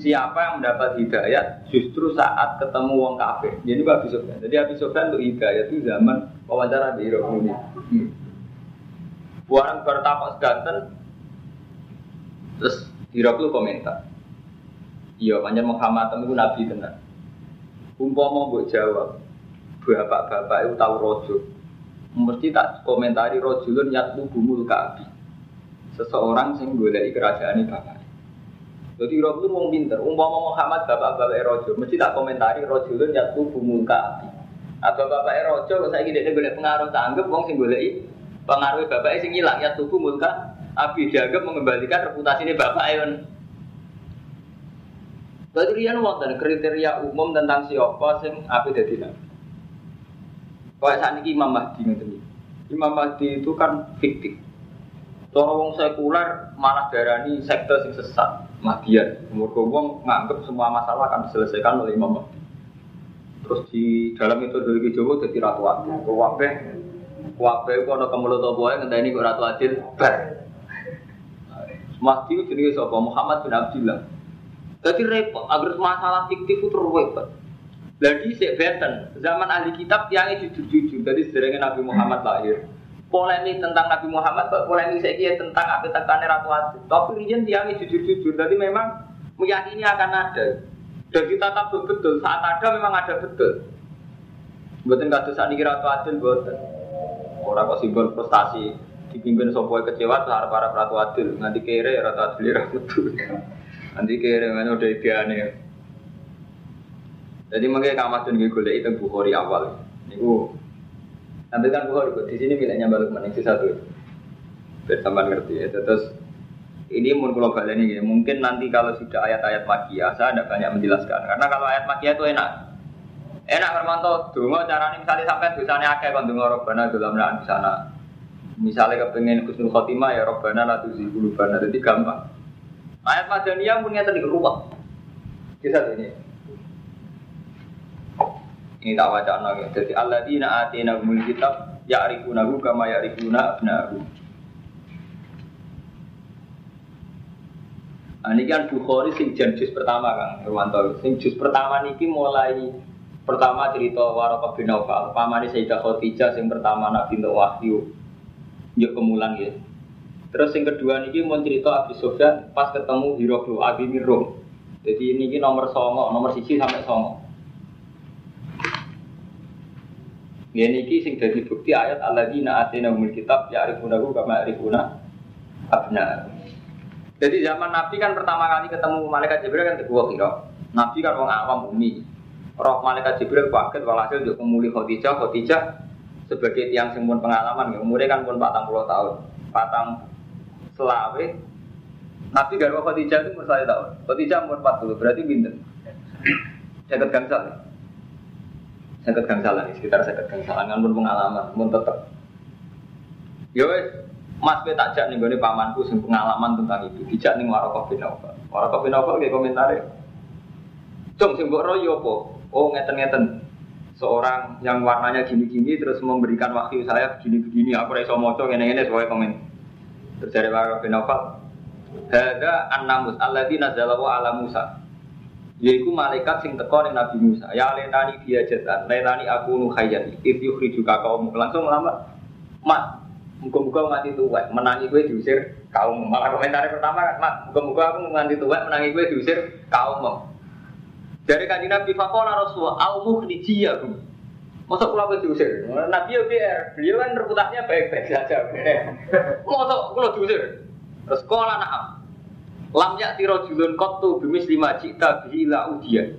Siapa yang mendapat hidayat justru saat ketemu wong kafir? Jadi Abu Sufyan. Jadi Abu Sufyan untuk hidayat itu zaman wawancara di Hercules hmm. Buang bertapak seganten Terus Hirok lu komentar. Iya, panjang Muhammad itu nabi tenan. Umpama mbok jawab, bapak-bapak itu tahu rojo. Mesti tak komentari rojulun yatlu bumul kabi. Seseorang sing golek kerajaan ini bapak. Jadi itu mau pinter. Umpama Muhammad bapak-bapak rojo, mesti tak komentari rojulun yatlu bumul kabi. Atau bapak rojo, saya gini golek pengaruh tanggap, wong sing golek pengaruh bapak sing hilang ya tubuh mulka Abi dianggap mengembalikan reputasi ini Bapak Ayon. Berarti Rian wonten kriteria umum tentang siapa sing api dadi nabi. Kayak saat ini Imam Mahdi ngeten Imam Mahdi itu kan fiktif. Cara wong sekuler malah darani sekte sing sesat, Mahdian. Umur wong nganggep semua masalah akan diselesaikan oleh Imam Mahdi. Terus di dalam dari Jawa jadi ratu adil. Kabeh kabeh kono kemulut apa wae ngenteni kok ratu adil bar. Mahdi jenis siapa? Muhammad bin Abdullah. Jadi repot, agar masalah fiktif itu repot. Lagi si benten, zaman ahli kitab yang jujur-jujur. Jadi sederhana Nabi Muhammad lahir. Polemik tentang Nabi Muhammad, polemik saya kira tentang apa tekannya Ratu Adil. Tapi rian yang jujur-jujur. Jadi memang meyakini akan ada. Dan kita tahu betul, saat ada memang ada betul. Buatan kasus saat ini Ratu Adil, buatan. Orang kok simbol prestasi dipimpin sopo kecewa harap harap ratu adil. Nanti kere ratu adil ratu nanti kere mana udah ideane. Jadi makanya nih gue itu bukhori awal. Niku nanti kan bukhori di sini miliknya balik mana satu biar ngerti ya. Terus ini mun kalau kalian ini mungkin nanti kalau sudah ayat-ayat makia saya ada banyak menjelaskan. Karena kalau ayat makia itu enak. Enak Hermanto. Dungo caranya misalnya sampai dosanya akeh kon robana dalam di sana Misalnya kepengen kusnul khotimah ya Robbana la tuzigh bana jadi gampang. Ayat Madaniyah punya tadi ruwet. Kisah ini. Ini tak baca lagi. Jadi alladzina atina humul kitab ya'rifunahu kama ya'rifuna abna'ahu. Nah, ini kan Bukhari sing jan pertama kan, Romanto. Sing juz pertama niki mulai pertama cerita Waraqah bin Nawfal, pamane Sayyidah Khadijah sing pertama Nabi Wahyu yuk kemulan ya. Terus yang kedua nih mau cerita Abi Sofyan pas ketemu Hiroklu Abi Mirum. Jadi ini nomor songo, nomor sisi sampai songo. Ini iki sing dadi bukti ayat alladzina atina umul kitab ya'rifunahu kama ya'rifuna abna. Jadi zaman Nabi kan pertama kali ketemu malaikat Jibril kan kedua kira. Nabi kan orang awam umi. Roh malaikat Jibril kaget walhasil untuk memulih Khadijah. Khadijah sebagai tiang pun pengalaman ya umurnya kan pun 40 tahun. Patang selawe Nabi gak Khadijah itu umur saya tahun. Khadijah umur 40 berarti pinter. Jagat gangsal. ya? Jagat gangsalan sekitar jagat gangsalan kan pun pengalaman, pun tetep. Yo wes, Mas kowe tak jak ning gone pamanku sing pengalaman tentang itu, dijak ning Warokoh bin. Warokoh bin Aufal nggih komentare. Cung sing mbok royo apa? Oh ngeten-ngeten. Seorang yang warnanya gini-gini terus memberikan wahyu saya begini-begini, aku ora iso maca ngene-ngene sesuai komen. Terus dari Warokoh bin Aufal, Hada an-namus alladzi nazalahu ala Musa. Yaiku malaikat sing teko ning Nabi Musa. Ya letani dia jatan, letani aku nu khayyan. If yukhrijuka kaum langsung lama. Mat, muga-muga nganti tuwek, menangi gue diusir kaum. Malah komentar pertama kan, Mat, muga-muga aku nganti tuwek menangi gue diusir kaum. Dari kanji Nabi Fakola Rasulullah, au mukhrijiyahum. Masa kula wis diusir? Nabi ya biar, beliau kan reputasinya baik-baik saja. Masa kula diusir? Terus kola na'am. Lam yakti rajulun qattu bimis lima cita bihi la udiya.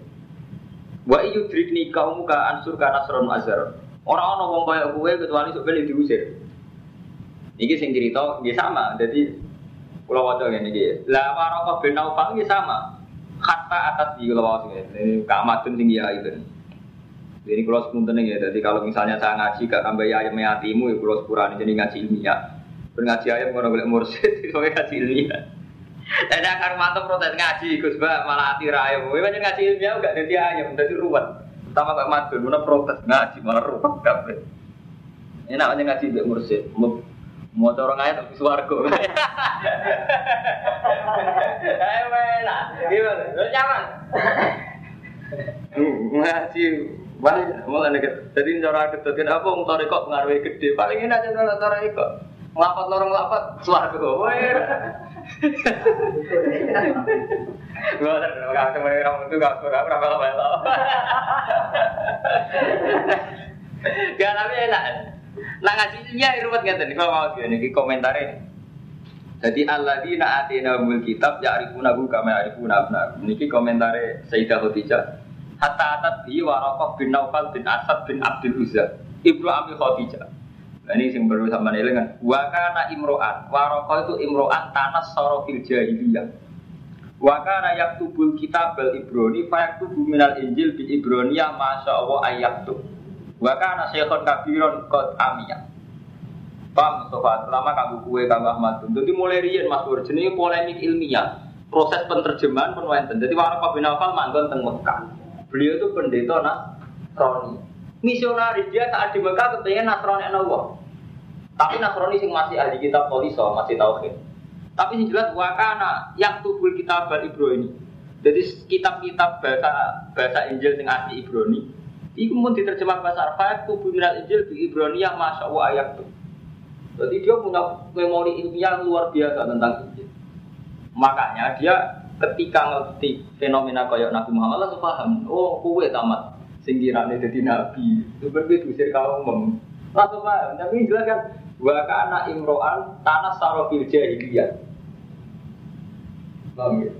Wa iyu drikni kaumu ka ansur ka nasron azhar. Ora ana wong kaya kowe kecuali sok ben diusir. Iki sing cerita nggih sama. Jadi kula waca ngene iki. La waraqah bin Naufal sama. Hatta atas di ngene. Ini kamadun sing ya itu. Jadi kalau sepunten ya, jadi kalau misalnya saya ngaji gak tambah ayam yatimu ya kalau sepurane jadi ngaji ilmiah. Ngaji ayam kalau boleh mursid, itu ngaji ilmiah. Dan akar mantap protes ngaji, Gus Mbak malah hati raya. Kowe banyak ngaji ilmiah enggak jadi ayam, jadi ruwet. Pertama kok madun, mana protes ngaji malah ruwet kabeh. Enak aja ngaji mbek mursid. Mau orang ayat tapi swarga. Ayo enak. Gimana? Lu nyaman? Banyak, malah nih. Jadi cara ketutun apa mau tarik kok pengaruhnya gede. Paling enak aja nolak tarik kok. Ngelapat lorong ngelapat, swarga. Wah, Gua ada nggak ketemu kamu itu nggak suka berapa lama ya Gak tapi enak. Nah ngaji ilmiah ruwet nggak tadi kalau mau gini komentarin. Jadi Allah di naati nabul kitab ya arifuna bu kama arifuna abna. Niki komentare Sayyidah Khadijah. Hatta atat di Warokoh bin Naufal bin Asad bin Abdul Uzza. Ibnu Abi Khadijah. Nah, ini yang baru sama ini kan. Wakana imro'an. Warokoh itu imro'an tanas sorofil jahiliyah. Wakana yaktubul kitab bal ibroni fayaktubu minal injil bi ibroniyah masya Allah ayaktub. Wakana syekhon kabiron kot amiyah. Paham Mustafa, terutama kamu kue, kamu Ahmad. Jadi mulai rian Mas Pur, polemik ilmiah. Proses penerjemahan pun wenten. Jadi Warokoh bin Nawfal manggon teng Mekah. Beliau itu pendeta Nasrani. Misionaris dia saat di Mekah kepengen Nasrani Allah. Tapi Nasrani sing masih ahli kitab Poliso, masih tauhid. Tapi yang jelas wakana yang tubul kitab bal Ibrani. Jadi kitab-kitab bahasa bahasa Injil sing asli Ibrani. Iku pun diterjemah bahasa Arab tubuh minal Injil di Ibrani yang masya Allah ayat tuh. Jadi dia punya memori ilmiah yang luar biasa tentang Injil. Makanya dia ketika ngerti fenomena kayak Nabi Muhammad langsung paham. Oh, kue tamat singkirannya jadi Nabi. Itu berbeda usir kaum. Langsung paham. Tapi jelas kan wa kana imro'an tanah sarofil jahiliyah. Paham ya?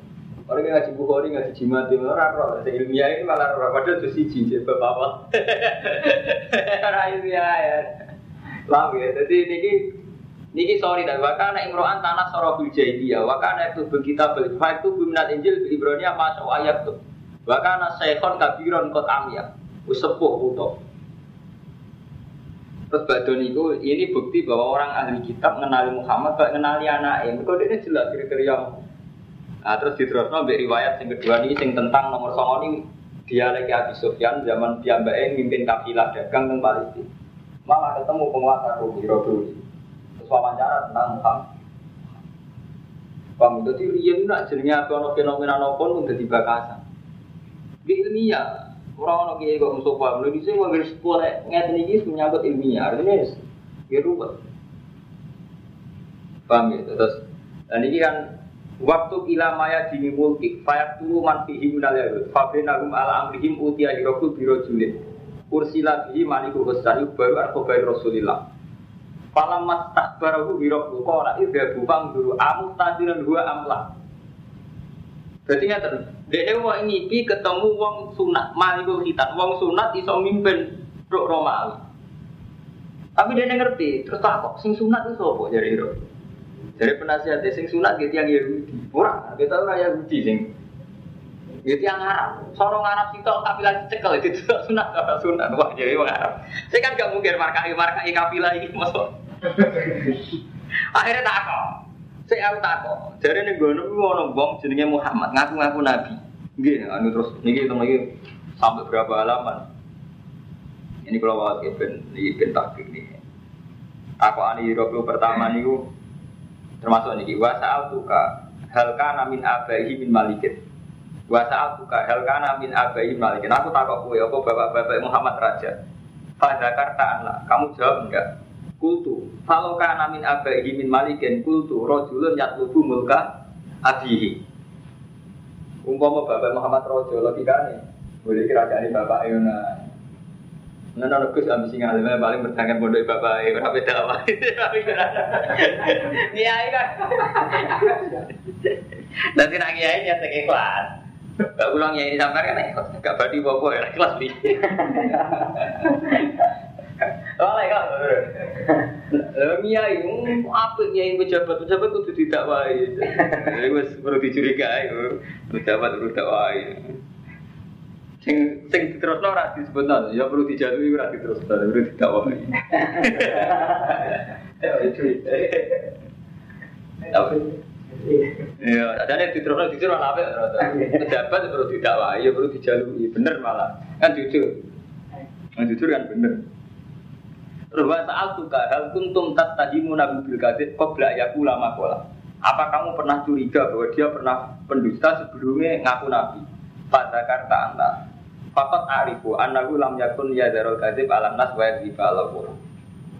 Orang yang ngaji Bukhari, ngaji jimat, itu orang roh. Ilmiah ini malah roh. Padahal itu siji, sebab apa? Orang ilmiah ya. Paham ya? Jadi ini Niki sorry tapi wakana imro'an tanah sarofil jahiliyah. Wakana itu begitu berfait itu biminat Injil Ibrania masuk ayat tuh. Wakana syekhon kabiron kot amiyah. Usepuh utuh. Terus Badon itu ini bukti bahwa orang ahli kitab mengenali Muhammad kayak mengenali anaknya. Mereka ini jelas kriteria. Nah, terus diterusno mbek riwayat yang kedua ini sing tentang nomor songo ini dia lagi Abi Sufyan zaman piyambake mimpin kafilah dagang teng Palestina. Malah ketemu penguasa Romi Romi. Terus wawancara tentang Muhammad. Paham? Jadi riyen nak jenenge apa fenomena nopo pun dadi bakasan. Di ilmiah, Orang orang kiai kok Mustafa, belum bisa ngambil sekolah ngeten ini menyangkut ilmiah, artinya ya rubah. Paham ya? Terus, dan ini kan waktu kila maya dini mulki, fayak tulu man fihi minal yahud, fabinahum ala amrihim utia hiroku biro julid. ursila bihi maliku hussan iku baru arkobain rasulillah Falam mas takbarahu hirok qala idza bufang dulu amu tadiran dua amlah Berarti ngeten, dia wong ngipi ketemu wong sunat, malikul hitan, wong sunat iso mimpin rok Romawi. Tapi dia ngerti, terus tak kok sing sunat itu sopo jadi rok. Jadi penasihat sing sunat gitu yang Yahudi. Ora, kita ora Yahudi sing Gitu yang Arab, sono Arab sitok kafilah cekel itu sunat apa sunat wah jadi wong Arab. Saya kan gak mungkin markai markai kafilah ini masuk. Akhirnya tak kok. Saya aku kok. Jadi nih gue nunggu ono bom jenenge Muhammad ngaku-ngaku nabi. Gini, anu terus niki itu lagi sampai berapa halaman. Ini kalau waktu ben ini ben takdir nih. Aku ani Eropa pertama niku termasuk niki wa sa'al tuka hal kana min abaihi min malikin Wa saat buka hal kana min abai malikin. Aku takut kue apa bapak-bapak Muhammad Raja. Pada kartaan lah, kamu jawab enggak? Kultu. Kalau kana min abai min malikin kultu rojulun yatlubu mulka abihi. Umpama bapak Muhammad Rojo logikane. Boleh kerajaan bapak Yona. Nah, nah, Gus ambisi ngalim paling bertanggung pondok bapak ya, berapa beda apa? Kiai kan. Nanti nak kiai nyata ikhlas. Gak ulang ya ini sampai kan ikhlas. Gak badi bobo ya ikhlas bi. Oleh kan. Lalu kiai, apa kiai pejabat pejabat kudu tidak. Jadi wes perlu dicurigai, pejabat perlu tidak wae. Sing sing diterusno ora disebutno, ya perlu dijatuhi ora diterusno, perlu ditawahi. Ya itu. Iya, yang diterusno jujur malah apa? Pejabat perlu didakwahi, ya perlu dijalui, bener malah. Kan jujur. Kan jujur kan bener. Ruwa saat suka hal kuntum tat tadi munabi bil kadid qabla yakula makola. Apa kamu pernah curiga bahwa dia pernah pendusta sebelumnya ngaku nabi? Pada kata anda, Fakat arifu anahu lam yakun ya darul kadib alam nas wa yadhiba ala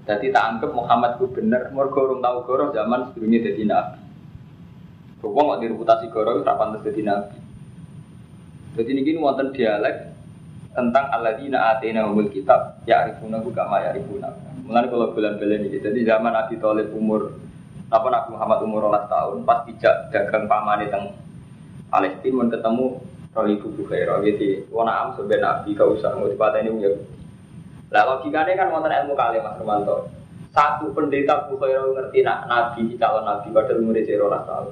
Jadi tak anggap Muhammad itu bener, mergo urung tahu goro zaman sebelumnya jadi nabi. Wong kok direputasi goro itu pantas jadi nabi. Jadi ini wonten dialek tentang alladzina atina umul kitab ya arifuna kama ya arifuna. Mulane kalau bulan-bulan ini, jadi zaman Nabi Thalib umur apa Nabi Muhammad umur 12 tahun pas dijak dagang pamane teng Palestina ketemu Roli Buku Khairah gitu. Wana am sebenarnya nabi kau usah mau dipateni ya. Lah logikanya kan wonten ilmu kali Mas Romanto. Satu pendeta Buku Khairah ngerti nak nabi calon nabi pada umur 12 tahun.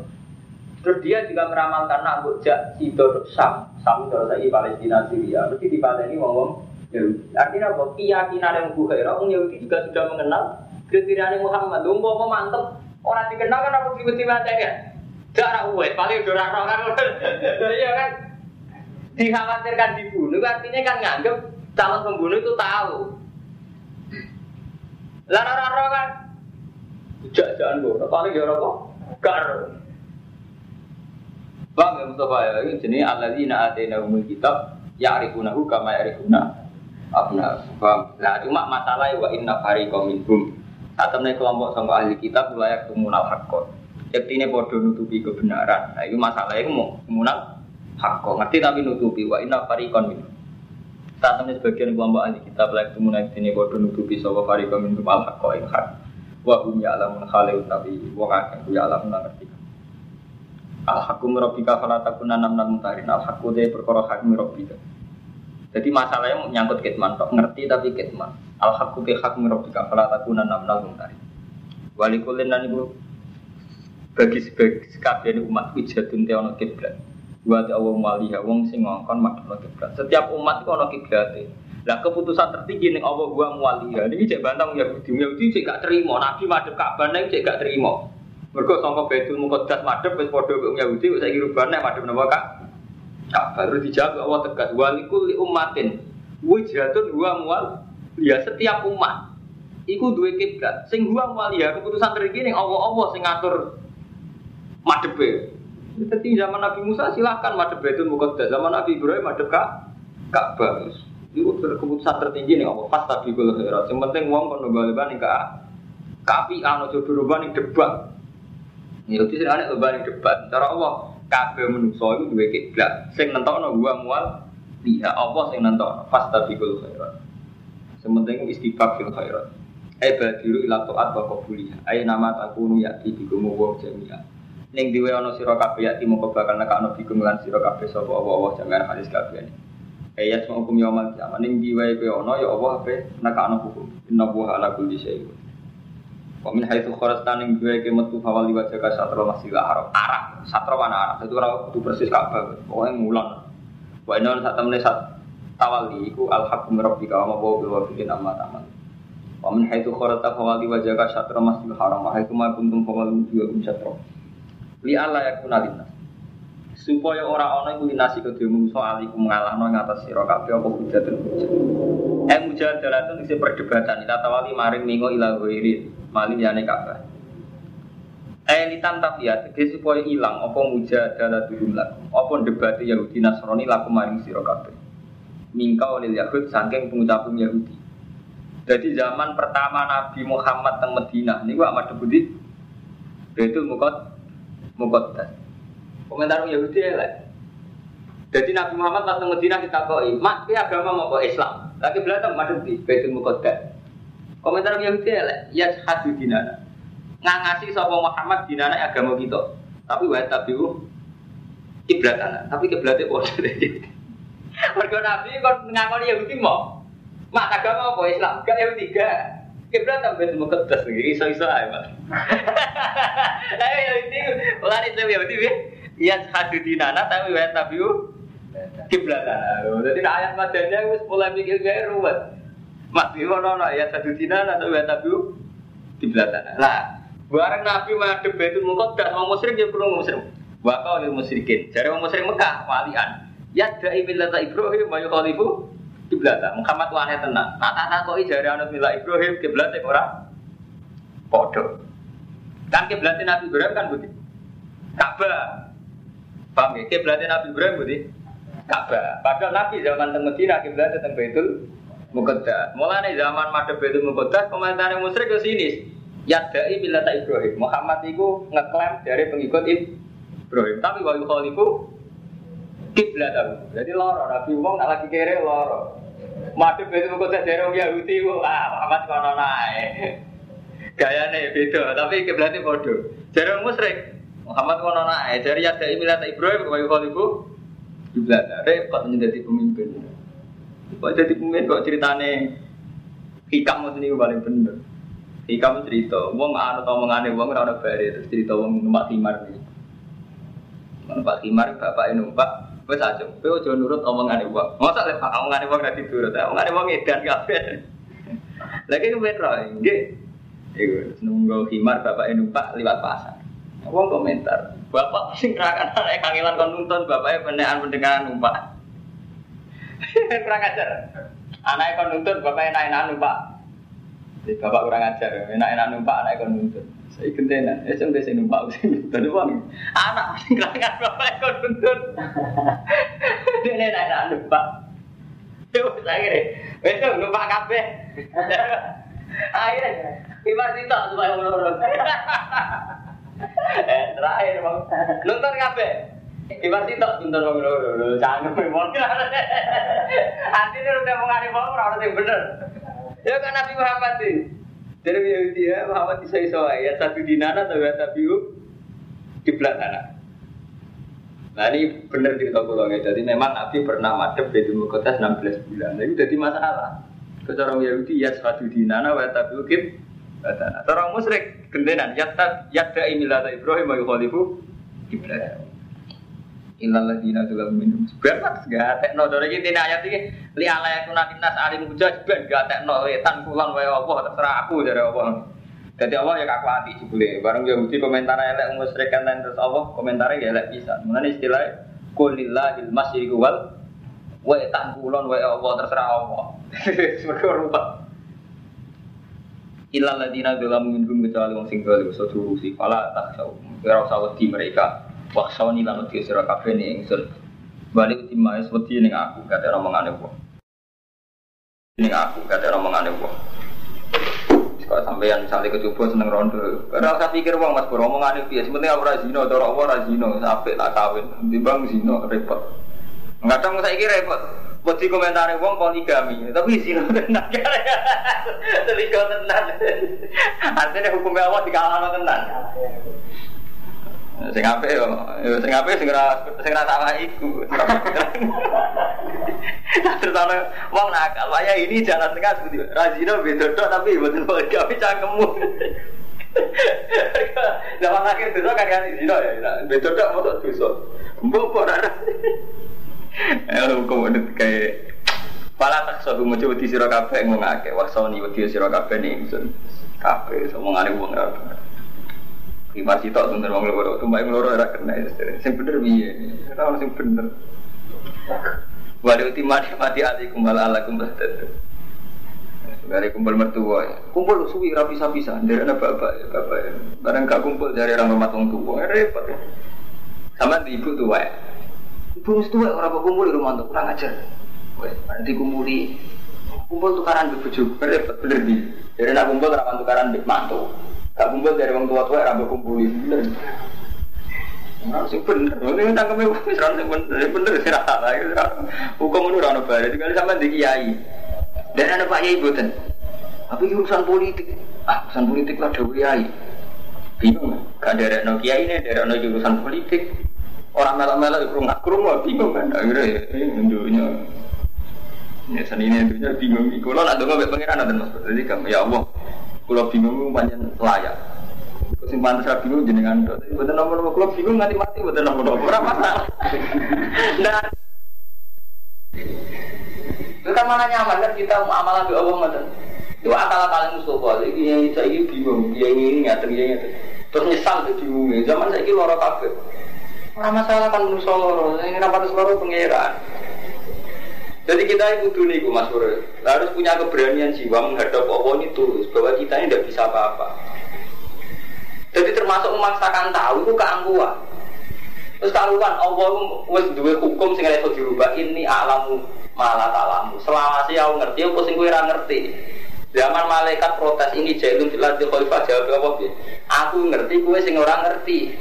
Terus dia juga meramalkan nak bujak itu Sam, Sam itu lagi Palestina Syria. Mesti dipateni ngomong Yahudi. Artinya apa? Keyakinan yang Buku Khairah, orang Yahudi juga sudah mengenal kriteria Muhammad. Umpama mantep orang dikenal kan aku tiba-tiba ya. Darah uwet, paling dorang kan. Iya kan? Dikhawatirkan dibunuh artinya kan nganggep calon pembunuh itu tahu. Lah ora kan jangan gue, paling ya apa? Gar. Bang ya Mustafa ya, ini jenis alladzina atina umul kitab ya'rifunahu kama ya'rifuna abna. Bang, lah cuma masalah wa inna fariqam minhum. Saat temen kelompok sama ahli kitab layak tumunal. Yakti ini bodoh nutupi kebenaran. Nah, itu masalahnya mau tumunal hakko ngerti tapi nutupi? Wa inna farikon min. Saat ini sebagian kelompok ahli kita belak temu naik sini bodoh nutupi sawa farikon min al hakko ing hak wa hum ya'lamun khalil tapi wong akeh alamun ngerti. Al hakku mirabbika fala takuna nam nam mutarin. Al hakku de perkara hak mirabbika jadi masalahnya menyangkut kitman kok ngerti tapi kitman al hakku ke hak mirabbika fala takuna nam nam mutarin. Walikulin dan ibu bagi sebagian umat wijatun teono kiblat buat Allah waliha wong sing ngongkon makna kiblat. Setiap umat itu ono kiblat. Lah keputusan tertinggi ning Allah gua waliha. Ini cek bantang Yahudi. Yahudi cek gak terima. Nabi madhep Ka'bah ning cek gak terima. Mergo sangka Baitul Muqaddas madhep wis padha karo Yahudi wis saiki rubane madhep napa Kak? Ka'bah terus dijawab Allah tegas li ummatin wujatun huwa mual ya setiap umat iku duwe kiblat sing huwa mual ya keputusan tertinggi ning Allah-Allah sing ngatur madhepe jadi zaman Nabi Musa silahkan madep Baitul Muqaddas, zaman Nabi Ibrahim madep Kak Ka'bah. Itu keputusan tertinggi nih apa? Pas tadi gue khairat. Yang penting uang kono baliban nih kak. Kapi anu coba rubah nih debat. Ya itu sih aneh rubah nih debat. Cara Allah Ka'bah menungso itu dua kiblat. Sing nentokno gua mual dia Allah sing nentokno gue khairat. Sementing istiqab fil khairat. Ai badiru ila taat wa qabuliyah. Ai nama takunu ya bikum wa jami'a. Ning diwe ana sira kabeh ya timo bakal nekakno bikum lan sira kabeh sapa Allah jami'an hadis kabeh. Ai ya semua hukum yaumul kiamat ning diwe kowe ana ya Allah ape nekakno hukum. Inna wa ala kulli syai'in. Wa min haitsu kharajta ning diwe ke metu fawal liwat jaka satra masjidil haram. Arab, satra mana Arab. Itu ora kudu persis Ka'bah. Pokoke mulan. Wa inna sak temene sak tawali iku al min rabbika wa ma bil wafiqin amma ta'mal. Wa min haitsu kharajta fawali wajhaka syatra masjidil haram wa haitsu ma kuntum fawallu wujuhakum syatra. Li alla yakuna linnas. Supaya ora ana iku linasi kedhe mungso aliku ngalahno ing atas sira kabeh apa hujatun hujat. Eh mujadalatun isi perdebatan ila tawali maring mingo ila ghairi mali yane kabeh. Eh litan ya tegese supaya ilang apa mujadalatun lakum. Apa debat Yahudi Nasrani lakum maring sira kabeh mingkau Yahud saking pengucapan Yahudi. Jadi zaman pertama Nabi Muhammad teng Medina ini gua amat debuti Betul mukot mukot Komentar Yahudi ya Jadi Nabi Muhammad pas teng Medina kita koi, mak agama mau Islam. Lagi belajar madem di Betul mukot Komentar Yahudi ya ya hadu dinana. Ngangasi sapa Muhammad dinana agama kita. Tapi wa tabiu kiblat Tapi kiblatnya bodoh Mergo Nabi kon ngakoni Yahudi mau. Mak agama apa Islam? Gak Yahudi gak. Kiblat sampai semua kertas lagi iso-iso aja mas. Ayo Yahudi, ulah itu Yahudi ya. Iya hadu dinana tapi wa tabiu kiblat Jadi ayat madanya wis mulai mikir gaya ruwet. Mas iki ono ya satu dinana tapi wa tabiu kiblat Lah, bareng Nabi madhep Baitul Muqaddas mau musyrik ya kurang musyrik. Wa kau musyrikin. Jare wong musyrik Mekah walian. Ya dari millata Ibrahim wa yukhalifu kiblata. Muhammad wane tenang. Nah tak takoki jare anut milah Ibrahim kiblate ora padha. Kan kiblate Nabi Ibrahim kan budi. Ka'bah. Paham ya? Kiblate Nabi Ibrahim budi. Ka'bah. Padahal Nabi zaman teng Medina kiblate teng Baitul Muqaddas. Mulane zaman madhep Baitul Muqaddas komentare musyrik ke sini. Yadai millata Ibrahim. Muhammad itu ngeklaim dari pengikut Ibrahim. Tapi wa yukhalifu kiblat aku. Jadi loro, Nabi wong nak lagi kere loro. Madhep itu kok dari wong Yahudi wah Muhammad kono nae. Gayane beda, tapi kiblatnya. Dari wong musyrik, Muhammad kono nae. Dari ada imilat Ibrahim kau kau ibu kiblat. Repot menjadi pemimpin. Kok jadi pemimpin kok ceritane hikam itu paling bener. Hikam cerita, wong anu tau mengane wong ora ono bare terus cerita wong numpak timar. Numpak timar bapak numpak Wes aja, kowe aja nurut omongane wong. Mosok lek omongane wong ra diturut, omongane wong edan kabeh. Lagi ku metro, nggih. Iku nunggu himar bapak numpak liwat pasar. Wong komentar, bapak sing kerakan anak kangelan kon nuntun bapaknya penekan pendengaran numpak. kurang ajar. Anaknya kon nuntun bapaknya enak-enak numpak. Bapak kurang ajar, enak-enak numpak anaknya kon nuntun. Saya ya saya udah numpak sing dan uang. Anak sing kelangan bapak ekor bentut. Dia nih nak numpak. Yo saya kira, besok numpak kafe. Akhirnya, ibar itu supaya ulur Eh, terakhir bang, nonton kafe. Ibar itu nonton bang Jangan memang. Artinya udah mengarif bang, orang yang bener. Ya kan Nabi Muhammad sih. Jadi Yahudi ya Muhammad bisa iso ya satu dinana ya tapi di belakang. Nah ini benar cerita pulau ya. Jadi memang Nabi pernah madep di Mukotas 16 bulan. Nah, itu jadi masalah. Kecorong Yahudi ya satu dinana wa tapi ukip. Orang musyrik gendenan yatta yatta imilata Ibrahim wa yukhalifu kiblat. Innal ladina juga minum sebanyak gak tekno dari ini ayat ini li ala yakun nas alim hujaj ben gak tekno tan kulon wae Allah terserah aku dari Allah. Jadi Allah ya kaku hati jebule. Bareng Yahudi komentar elek musyrik kan terus Allah komentarnya ya elek bisa. Mulane istilah kulillahil masyriqu wal wa tan kulon wae Allah terserah Allah. Sebagai rubah. Ilal ladina dalam minhum kecuali wong sing dolim so si pala tak tahu. Kira usah wedi mereka Waksoni lan wedi sira kabeh ning ingsun. Balik timai wedi ning aku kate omongane wong. Ning aku kate omongane wong. Kalau sampeyan misalnya kecoba seneng rondo, karena saya pikir wong mas beromongan itu ya, sebenarnya aku razino, atau aku razino, sampai tak kawin, timbang zino repot. Kadang saya kira repot, Wedi komentare wong poligami, tapi zina tenan. Selingkuh tenan. Artinya hukumnya Allah dikalahno tenan. Sing apik yo, sing apik sing ora sing ora sama iku. Terus ana wong nakal, waya ini jalan tengah seperti Razino beda tok tapi mboten poligami cangkemmu. Zaman akhir dosa kan kan zina ya, beda tok motor dosa. Mbok ora. Eh hukum itu kayak Pala tak suatu mau coba di siro kafe ngake wasoni wedi siro kafe nih kafe ngomongane wong ora. Lima sitok tuh wong tuh mbak loro ora kena itu. Sing bener piye? Ora sing bener. Waduh mati mati alikum ala alakum bahtad. Dari kumpul mertua ya. Kumpul suwi rapi pisah dari anak bapak ya bapak ya. Barang gak kumpul dari orang rumah tua repot. Ya. Sama di ibu tua ya. Ibu tua orang kumpul di rumah tuh kurang ajar. Nanti kumpuli kumpul tukaran bebujuk repot bener di. Dari nak kumpul rawan tukaran bik mantu. Gak kumpul dari orang tua tua rambut kumpuli bener. Harus bener, ini tangkapnya wis bener, bener sih rasa lagi. Hukum itu rano bare, tinggal sama di kiai. Dan ada Pak Yai buatan. Tapi urusan politik, ah urusan politik lah dewi kiai. Bingung, gak ada no kiai ini, ada no urusan politik. Orang melak-melak itu nggak kerumuh, bingung kan? Akhirnya ya, ini dunia. Ya seni ini dunia bingung. Kalau nak dengar pengiran ada mas, jadi ya Allah. Kalau bingung panjang layak. Sing pantes ra bingung jenengan tok. Mboten nomor-nomor kula bingung nganti mati mboten nomor-nomor. Ora masalah. Nah. Itu kan nyaman kan kita amalan di Allah ngoten. Itu akal paling Mustafa. Iki yang saya bingung, dia ini ngaten dia ngaten. Terus nyesal tuh bingung. Zaman saya ini loro kabeh. Ora masalah kan manusa loro. Ini apa terus loro pangeran. Jadi kita itu dulu nih, Mas Bro. Harus punya keberanian jiwa menghadap Allah ini tulus bahwa kita ini tidak bisa apa-apa. Jadi termasuk memaksakan tahu itu keangkuhan. Terus karuan Allah wis duwe hukum sing iso dirubah ini alamu malah talamu. Selama sih aku ngerti apa sing kowe ngerti. Zaman malaikat protes ini jailun jelas di khalifah jawab apa? Aku ngerti kowe sing ora ngerti.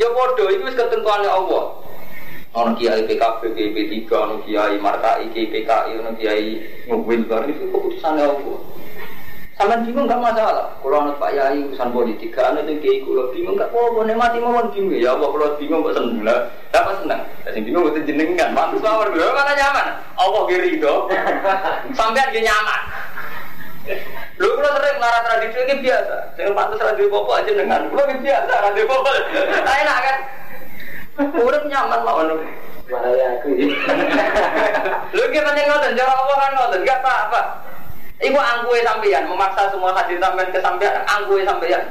Ya iku wis ketentuane Allah. Ono kiai PKB, P3, ono kiai Markai, PKI, ono kiai Ngwil, itu keputusannya Allah. Sama bingung nggak masalah. Kalau anak Pak Yai urusan politik, anak itu kiai kalau bingung nggak apa-apa. Nih mati mawon bingung ya Allah kalau bingung kok seneng lah. Apa seneng? Tapi bingung itu jenengan. Mantu sawar dulu mana nyaman. Allah kiri itu. Sampai dia nyaman. Lu kalau sering ngarang tradisi ini biasa. Saya pantas radio popo aja dengan. Lu biasa radio popo. Enak kan? Udah nyaman mawon. Malah ya aku. Lu kira ngoten, cara Allah kan ngoten, gak apa-apa. Ibu angkue sampeyan memaksa semua hadir sampeyan ke sampeyan angkue sampeyan.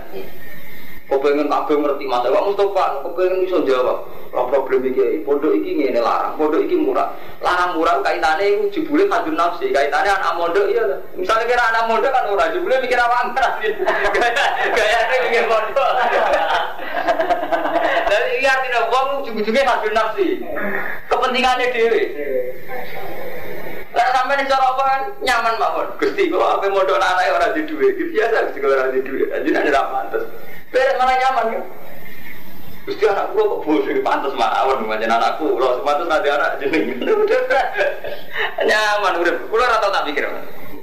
Kau pengen kabeh ngerti masa Pak Mustafa, kau pengen bisa jawab. Lah problem iki, pondok iki ngene larang, pondok iki murah. Larang murah kaitane iku jebule kadun nafsi, kaitane anak mondok iya. Misalnya kira anak mondok kan ora jebule mikir apa amper. Gayane mikir pondok. Jadi iya artinya wong ujung-ujungnya kadun nafsi. Kepentingannya dhewe. Lah nih cara apa kan nyaman mawon. Gusti kok apa modal anak orang di duit. Biasa Gusti orang di. Jadi nanti tidak pantas. Beres mana nyaman kan? Gusti anak gua kok bos ini pantas mawon macam anakku. Lo pantas nanti anak jeneng. nyaman udah. Kulo rata tak pikir.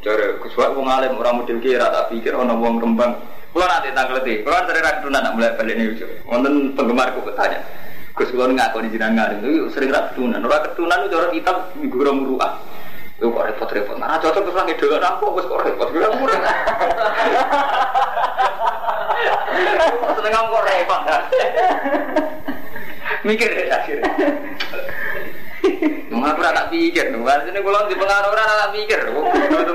Cara kuswa wong alim orang model kira tak pikir orang wong kembang. Kulo nanti tanggal letih. Kulo dari rakyat nak mulai balik nih. Wonten penggemarku bertanya. Gus kulo ngaku di jenengan itu sering rak ketunan. Ora ketunan itu orang kitab minggu muruah. Lu kok repot-repot. Nah, cocok terus lagi dulu aku wis kok repot. Gue murah. Seneng kok repot. Mikir akhirnya. Nggak aku tak pikir, nggak sini kalau di pengaruh orang tak pikir, kok itu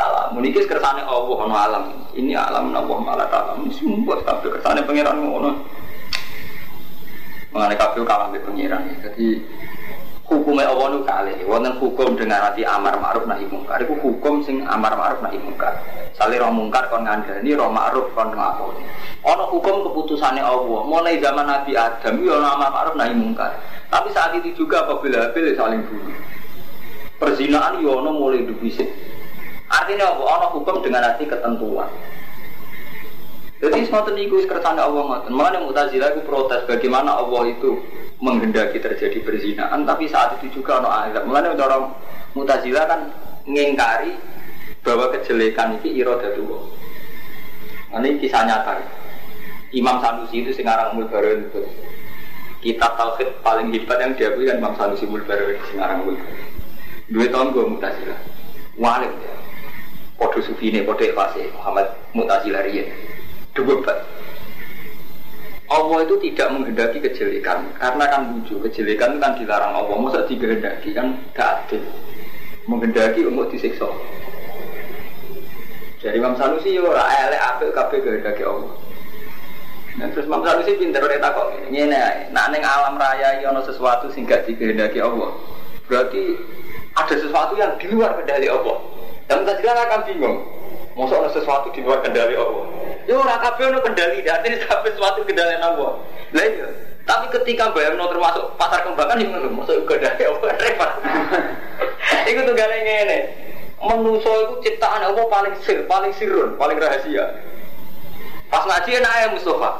taala. Muniki kersane Allah ono alam. Ini alam Allah malah taala. Semua kabeh kersane pangeran ngono. Mengenai kabeh kalah be pangeran. Jadi hukumnya Allah nu kali wonten hukum dengan hati amar ma'ruf nahi mungkar itu hukum sing amar ma'ruf nahi mungkar sale roh mungkar kon ngandani roh ma'ruf kon nglakoni ana hukum keputusannya Allah mulai zaman Nabi Adam yo ana amar ma'ruf nahi mungkar tapi saat itu juga apabila Habil saling bunuh perzinaan yo ana mulai dibisik artinya apa ana hukum dengan hati ketentuan jadi semua niku kersane Allah ngoten. Mulane Mu'tazilah itu protes bagaimana Allah itu menghendaki terjadi perzinaan tapi saat itu juga ono azab. Mulane orang Mu'tazilah kan ngingkari bahwa kejelekan itu iradatullah. Ini kisah nyata. Imam Sanusi itu sekarang Mulbarin itu. Kitab tauhid paling hebat yang diakui kan Imam Sanusi Mulbarin sekarang Mulbarin. Dua tahun gue Mu'tazilah. Walik ya. Podo Sufine, podo Ikhlasnya Muhammad Mu'tazilah Riyad dua Allah itu tidak menghendaki kejelekan. Karena kan lucu kejelekan kan dilarang Allah. Masa digendaki kan gak adil. Menghendaki untuk disiksa. Jadi Imam Sanusi ya ora elek apik kabeh kehendaki Allah. Nah, terus Imam Sanusi pinter ora takok ngene ae. Nak alam raya ana sesuatu sing gak dikehendaki Allah berarti ada sesuatu yang di luar kendali Allah dan kita akan bingung Masa ada sesuatu di luar kendali Allah. Ya orang kabeh ono kendali, artinya sampai sesuatu kendali Allah. Lah iya. Tapi ketika bayangno termasuk pasar kembangan yang ngono, masuk kendali Allah repot. Iku tuh gale ngene. Manusa itu ciptaan Allah paling sir, paling sirun, paling rahasia. Pas ngaji enak ya Mustafa.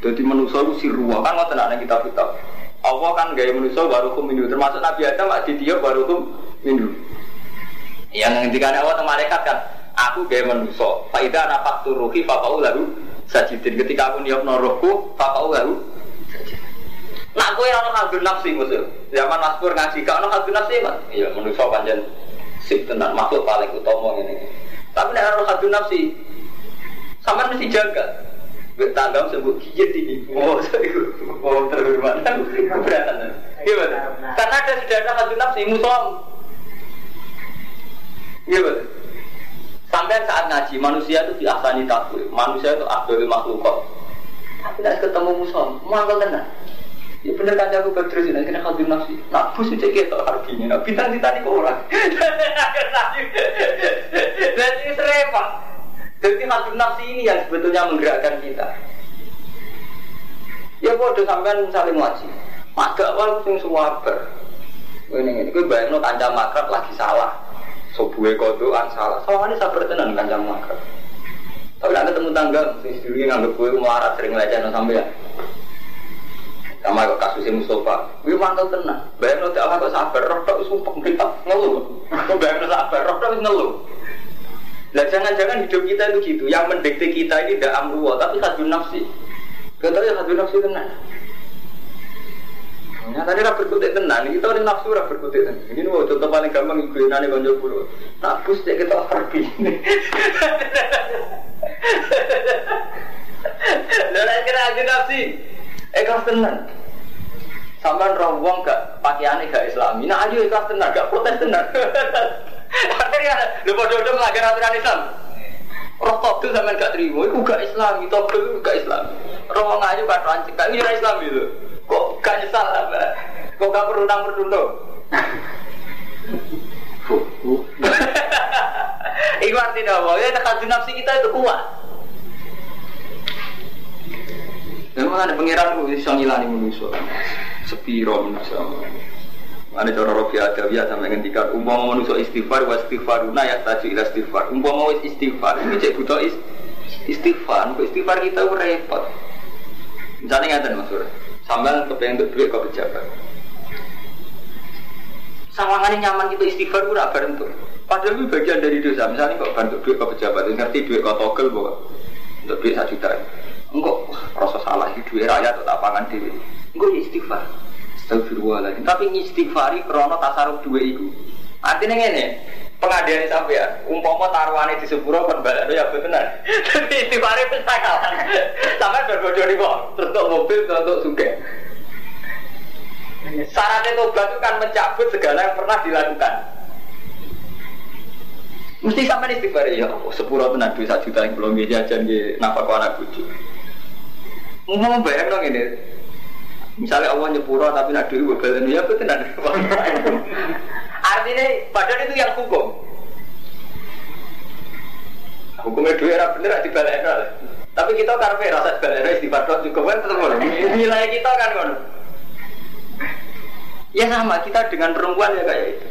Jadi manusia itu sirruwa kan ngoten ana kitab kitab. Allah kan gaya manusia baru minum termasuk Nabi Adam dia baru minum. Yang ngendikan Allah sama malaikat kan, aku gaya manusia. Faidah nafak turuhi fakau lalu sajidin. Ketika aku norohku fakau lalu Nah, aku yang orang hadun nafsi musuh. Zaman Maskur ngaji, kau orang hadun nafsi kan? Iya, manusia panjang sip tenan makhluk paling utama ini. Tapi nek orang hadun nafsi, sama mesti jaga. Tanggam sebut gigit ini. Oh, oh terhormat. Keberatan. Gimana? Karena ada sudah ada hadun nafsi musuh. Gimana? Sampai saat ngaji, manusia itu diasani takwil. Manusia itu abdul makhluk Tapi tidak ketemu musuh, mangkal tenang. Ya bener kan aku berterus ini kena kalbi nafsi. Nak bus itu kita harganya, nak bintang kita nih orang. Jadi serempah. Jadi kalbi nafsi ini yang sebetulnya menggerakkan kita. Ya bodoh sampean saling ngaji. Maka awal sing semua ber. Ini ini gue bayangin kanca makrab lagi salah Sobuhe kodoan salah. Soalnya sabar tenan kanjang makrab. Tapi nak ketemu tangga, sing sedurunge nganggep kowe melarat sering lecehno sampean. Sama kok kasusnya Mustafa, gue mantel tenang. Bayang nanti Allah kok sabar, roh tak sumpah kita ngeluh. Kok bayang sabar, roh tak ngeluh. Lah jangan-jangan hidup kita itu gitu, yang mendikte kita ini tidak amruwa, tapi hadun nafsi. Kita ya hadun nafsi tenang. Ya tadi ra berkutik tenan, kita ini nafsu ra berkutik tenan. Ini mau contoh paling gampang ibu nane konco kulo. Nak bus cek kita harbi. Lalu kira aja nafsi. Eh kelas tenan. Sampai rombong gak pakaiannya gak islami. Nah ayo kelas tenan, gak protes tenan. Akhirnya lu bodoh-bodoh melanggar aturan Islam. Roh togel sampean gak terima, itu gak Islam, togel gak Islam. Roh ngayu gak rancik, gak Islam itu. Kok gak nyesal apa? Kok gak perlu nang berdundo? Iku artinya apa? Ya tekan nafsi kita itu kuat. Memang ada pangeran itu bisa ngilani manusia. Sepiro manusia. Ada cara rofi ada biasa sama ngendikan umpama manusia istighfar wa istighfaruna ya taju ila istighfar. Umpama istighfar ini cek butuh istighfar. Istighfar kita repot. Misalnya ngatain mas Sambil kepengen untuk duit kau pejabat. Sawangan nyaman itu istighfar ora bareng tuh. Padahal itu bagian dari dosa. Misalnya kok bantu duit kau pejabat, ngerti duit kau togel bahwa untuk duit satu juta. Enggak, rasa salah di duit rakyat atau tapangan diri. Enggak istighfar. Astagfirullahaladzim. Tapi istighfari krono tasaruf dua itu. Artinya ini, pengadilan sampai ya, umpama taruhannya di sepuro kan balik ya benar. Tapi istighfari pesakalan. Sampai berbodoh nih kok, terus mobil, untuk suge. Syaratnya tobat itu kan mencabut segala yang pernah dilakukan. Mesti sampai istighfar ya, sepuro tenan duit satu juta yang belum jajan di nafkah anak bujuk. Mau bayar dong ini, Misalnya Allah nyepuro tapi nak duit balen ya betul tenan. Artinya padahal itu yang hukum. Hukumnya duit era bener di balik Tapi kita karpe rasa balik istighfar tok juga kan tetap ngono. Nilai kita kan ngono. Ya sama kita dengan perempuan ya kayak itu.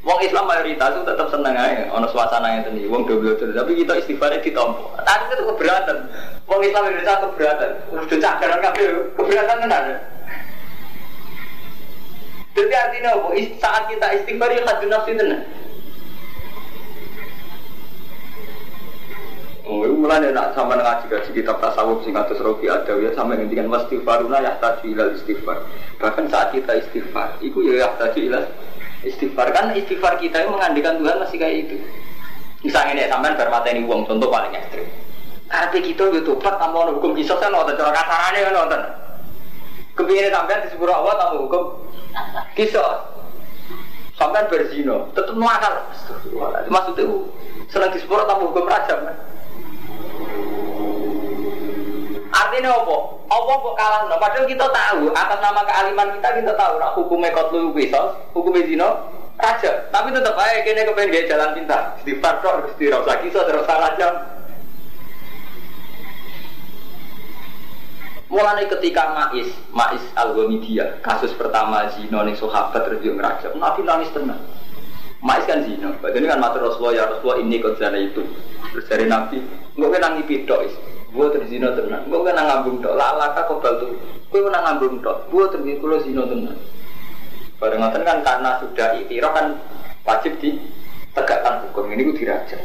Wong Islam mayoritas itu tetap seneng aja, ono suasana yang tadi. Wong double double, tapi kita istighfarnya ditompo. Tapi itu keberatan. Wong Islam Indonesia keberatan. Udah cakaran kabeh keberatan kan ada. Jadi artinya apa? Saat kita istighfar ya hadun nafsi tenan. Oh, mulai nak sama ngaji gaji kitab tasawuf sing atus rofi ada ya sama ngendikan wastighfaruna yahtaju ilal istighfar. Bahkan saat kita istighfar, itu ya yahtaju ilal istighfar kan istighfar kita itu mengandikan Tuhan masih kayak itu. Misalnya nih sampean bermata ini uang contoh paling ekstrim. Karena kita itu tobat tanpa hukum kisah kan nonton cara kasarannya kan nonton. Kepingin sampean di sepuluh awal tanpa hukum kisah. Sampean berzino, tetap nakal. Maksudnya senang di sepuluh tanpa hukum rajam kan. Artinya apa? Apa kok kalah? No? Padahal kita tahu atas nama kealiman kita kita tahu nak hukumnya kotlu kisos, hukumnya zino raja. Tapi tetap aja kini kepengen jalan pintar. Farkor, di rasa kisah, terus raja. Mulai ketika Mais, Mais al kasus pertama zino nih sahabat terus dia ngerajam, Nabi nangis tenang. Mais kan zino, ini kan matur Rasulullah ya Rasulullah ini kau itu. Terus dari Nabi, nggak kena ngipidok Buat terzino tenan. Gue kan ngambung dok. Lalaka kau bantu. Gue kan ngambung dok. Buat terzino kulo zino tenan. Bareng kan karena sudah itiraf kan wajib ditegakkan hukum ini gue dirajam.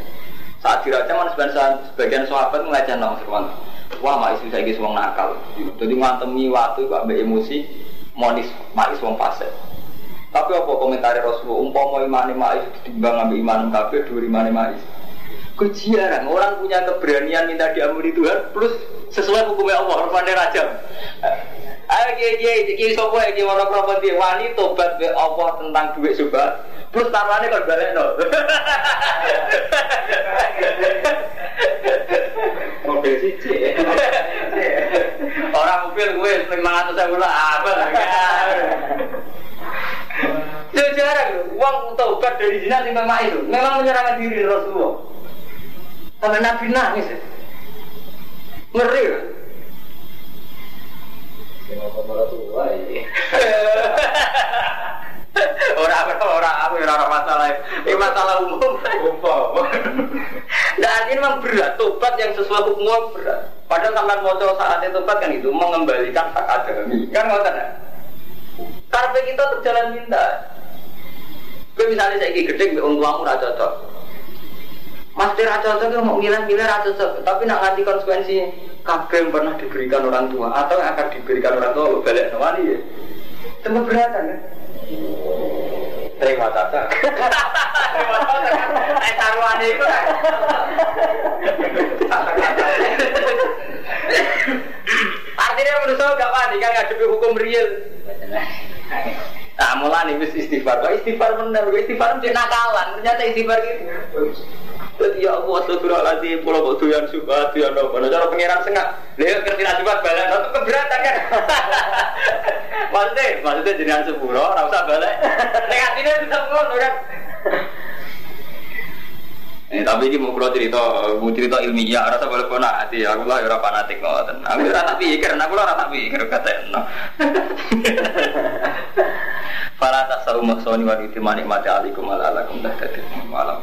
Saat dirajam kan sebagian sebagian sahabat mengajar nong firman. Wah mak istri saya wong nakal. Jadi ngantemi waktu kok ambek emosi monis mak wong fase. Tapi apa komentar Rasulullah umpama imane mak ditimbang ambek iman kabeh dhuwur imane mak Kau jarang orang punya keberanian minta diampuni Tuhan plus sesuai hukumnya Allah Rupanya rajam. Ayo kiai kiai kiai sopo ya kiai orang properti wani tobat be Allah tentang duit coba plus taruhannya kalau balik no. Mobil cici. Orang mobil gue lima ratus ribu lah apa Jarang, uang tobat dari zina timbang itu memang menyerahkan diri Rasulullah. Sampai Nabi nangis. Ngeri kan? Orang apa orang apa orang masalah ini masalah umum. Umum. Nah ini memang berat tobat yang sesuai hukum berat. Padahal sampai mau saatnya tobat kan itu mengembalikan hak adami kan nggak? Karena kita terjalan minta. Gue misalnya saya gede, orang tuamu raja cocok. Mas Tira cocok mau ngilang-ngilang rata cocok, tapi nak nganti konsekuensi kabeh yang pernah diberikan orang tua atau yang akan diberikan orang tua balik nawani ya. Itu beratan kan? Terima kasih. Terima kasih. Eh taruhan itu kan. Artinya saya gak panik kan ngadepi hukum real. Nah, mulai nih istighfar. Istighfar bener? Istighfar menjadi nakalan. Ternyata istighfar gitu. Jadi ya Allah, astagfirullahaladzim, pulau kok doyan subhat, doyan apa. Nah, cara pengiran sengak, dia ngerti nasibat balik, itu keberatan kan. maksudnya, maksudnya jenengan sepuro, ora usah balik. Negatifnya tetap ngono kan. Eh, tapi ini mau kalau cerita, mau cerita ilmiah, rasa boleh kona hati. Aku lah orang fanatik ngoten. Aku rasa pikir, aku lah rasa pikir kata no. Fala tasawu maksoni wa mati alikum ala alakum dah malam.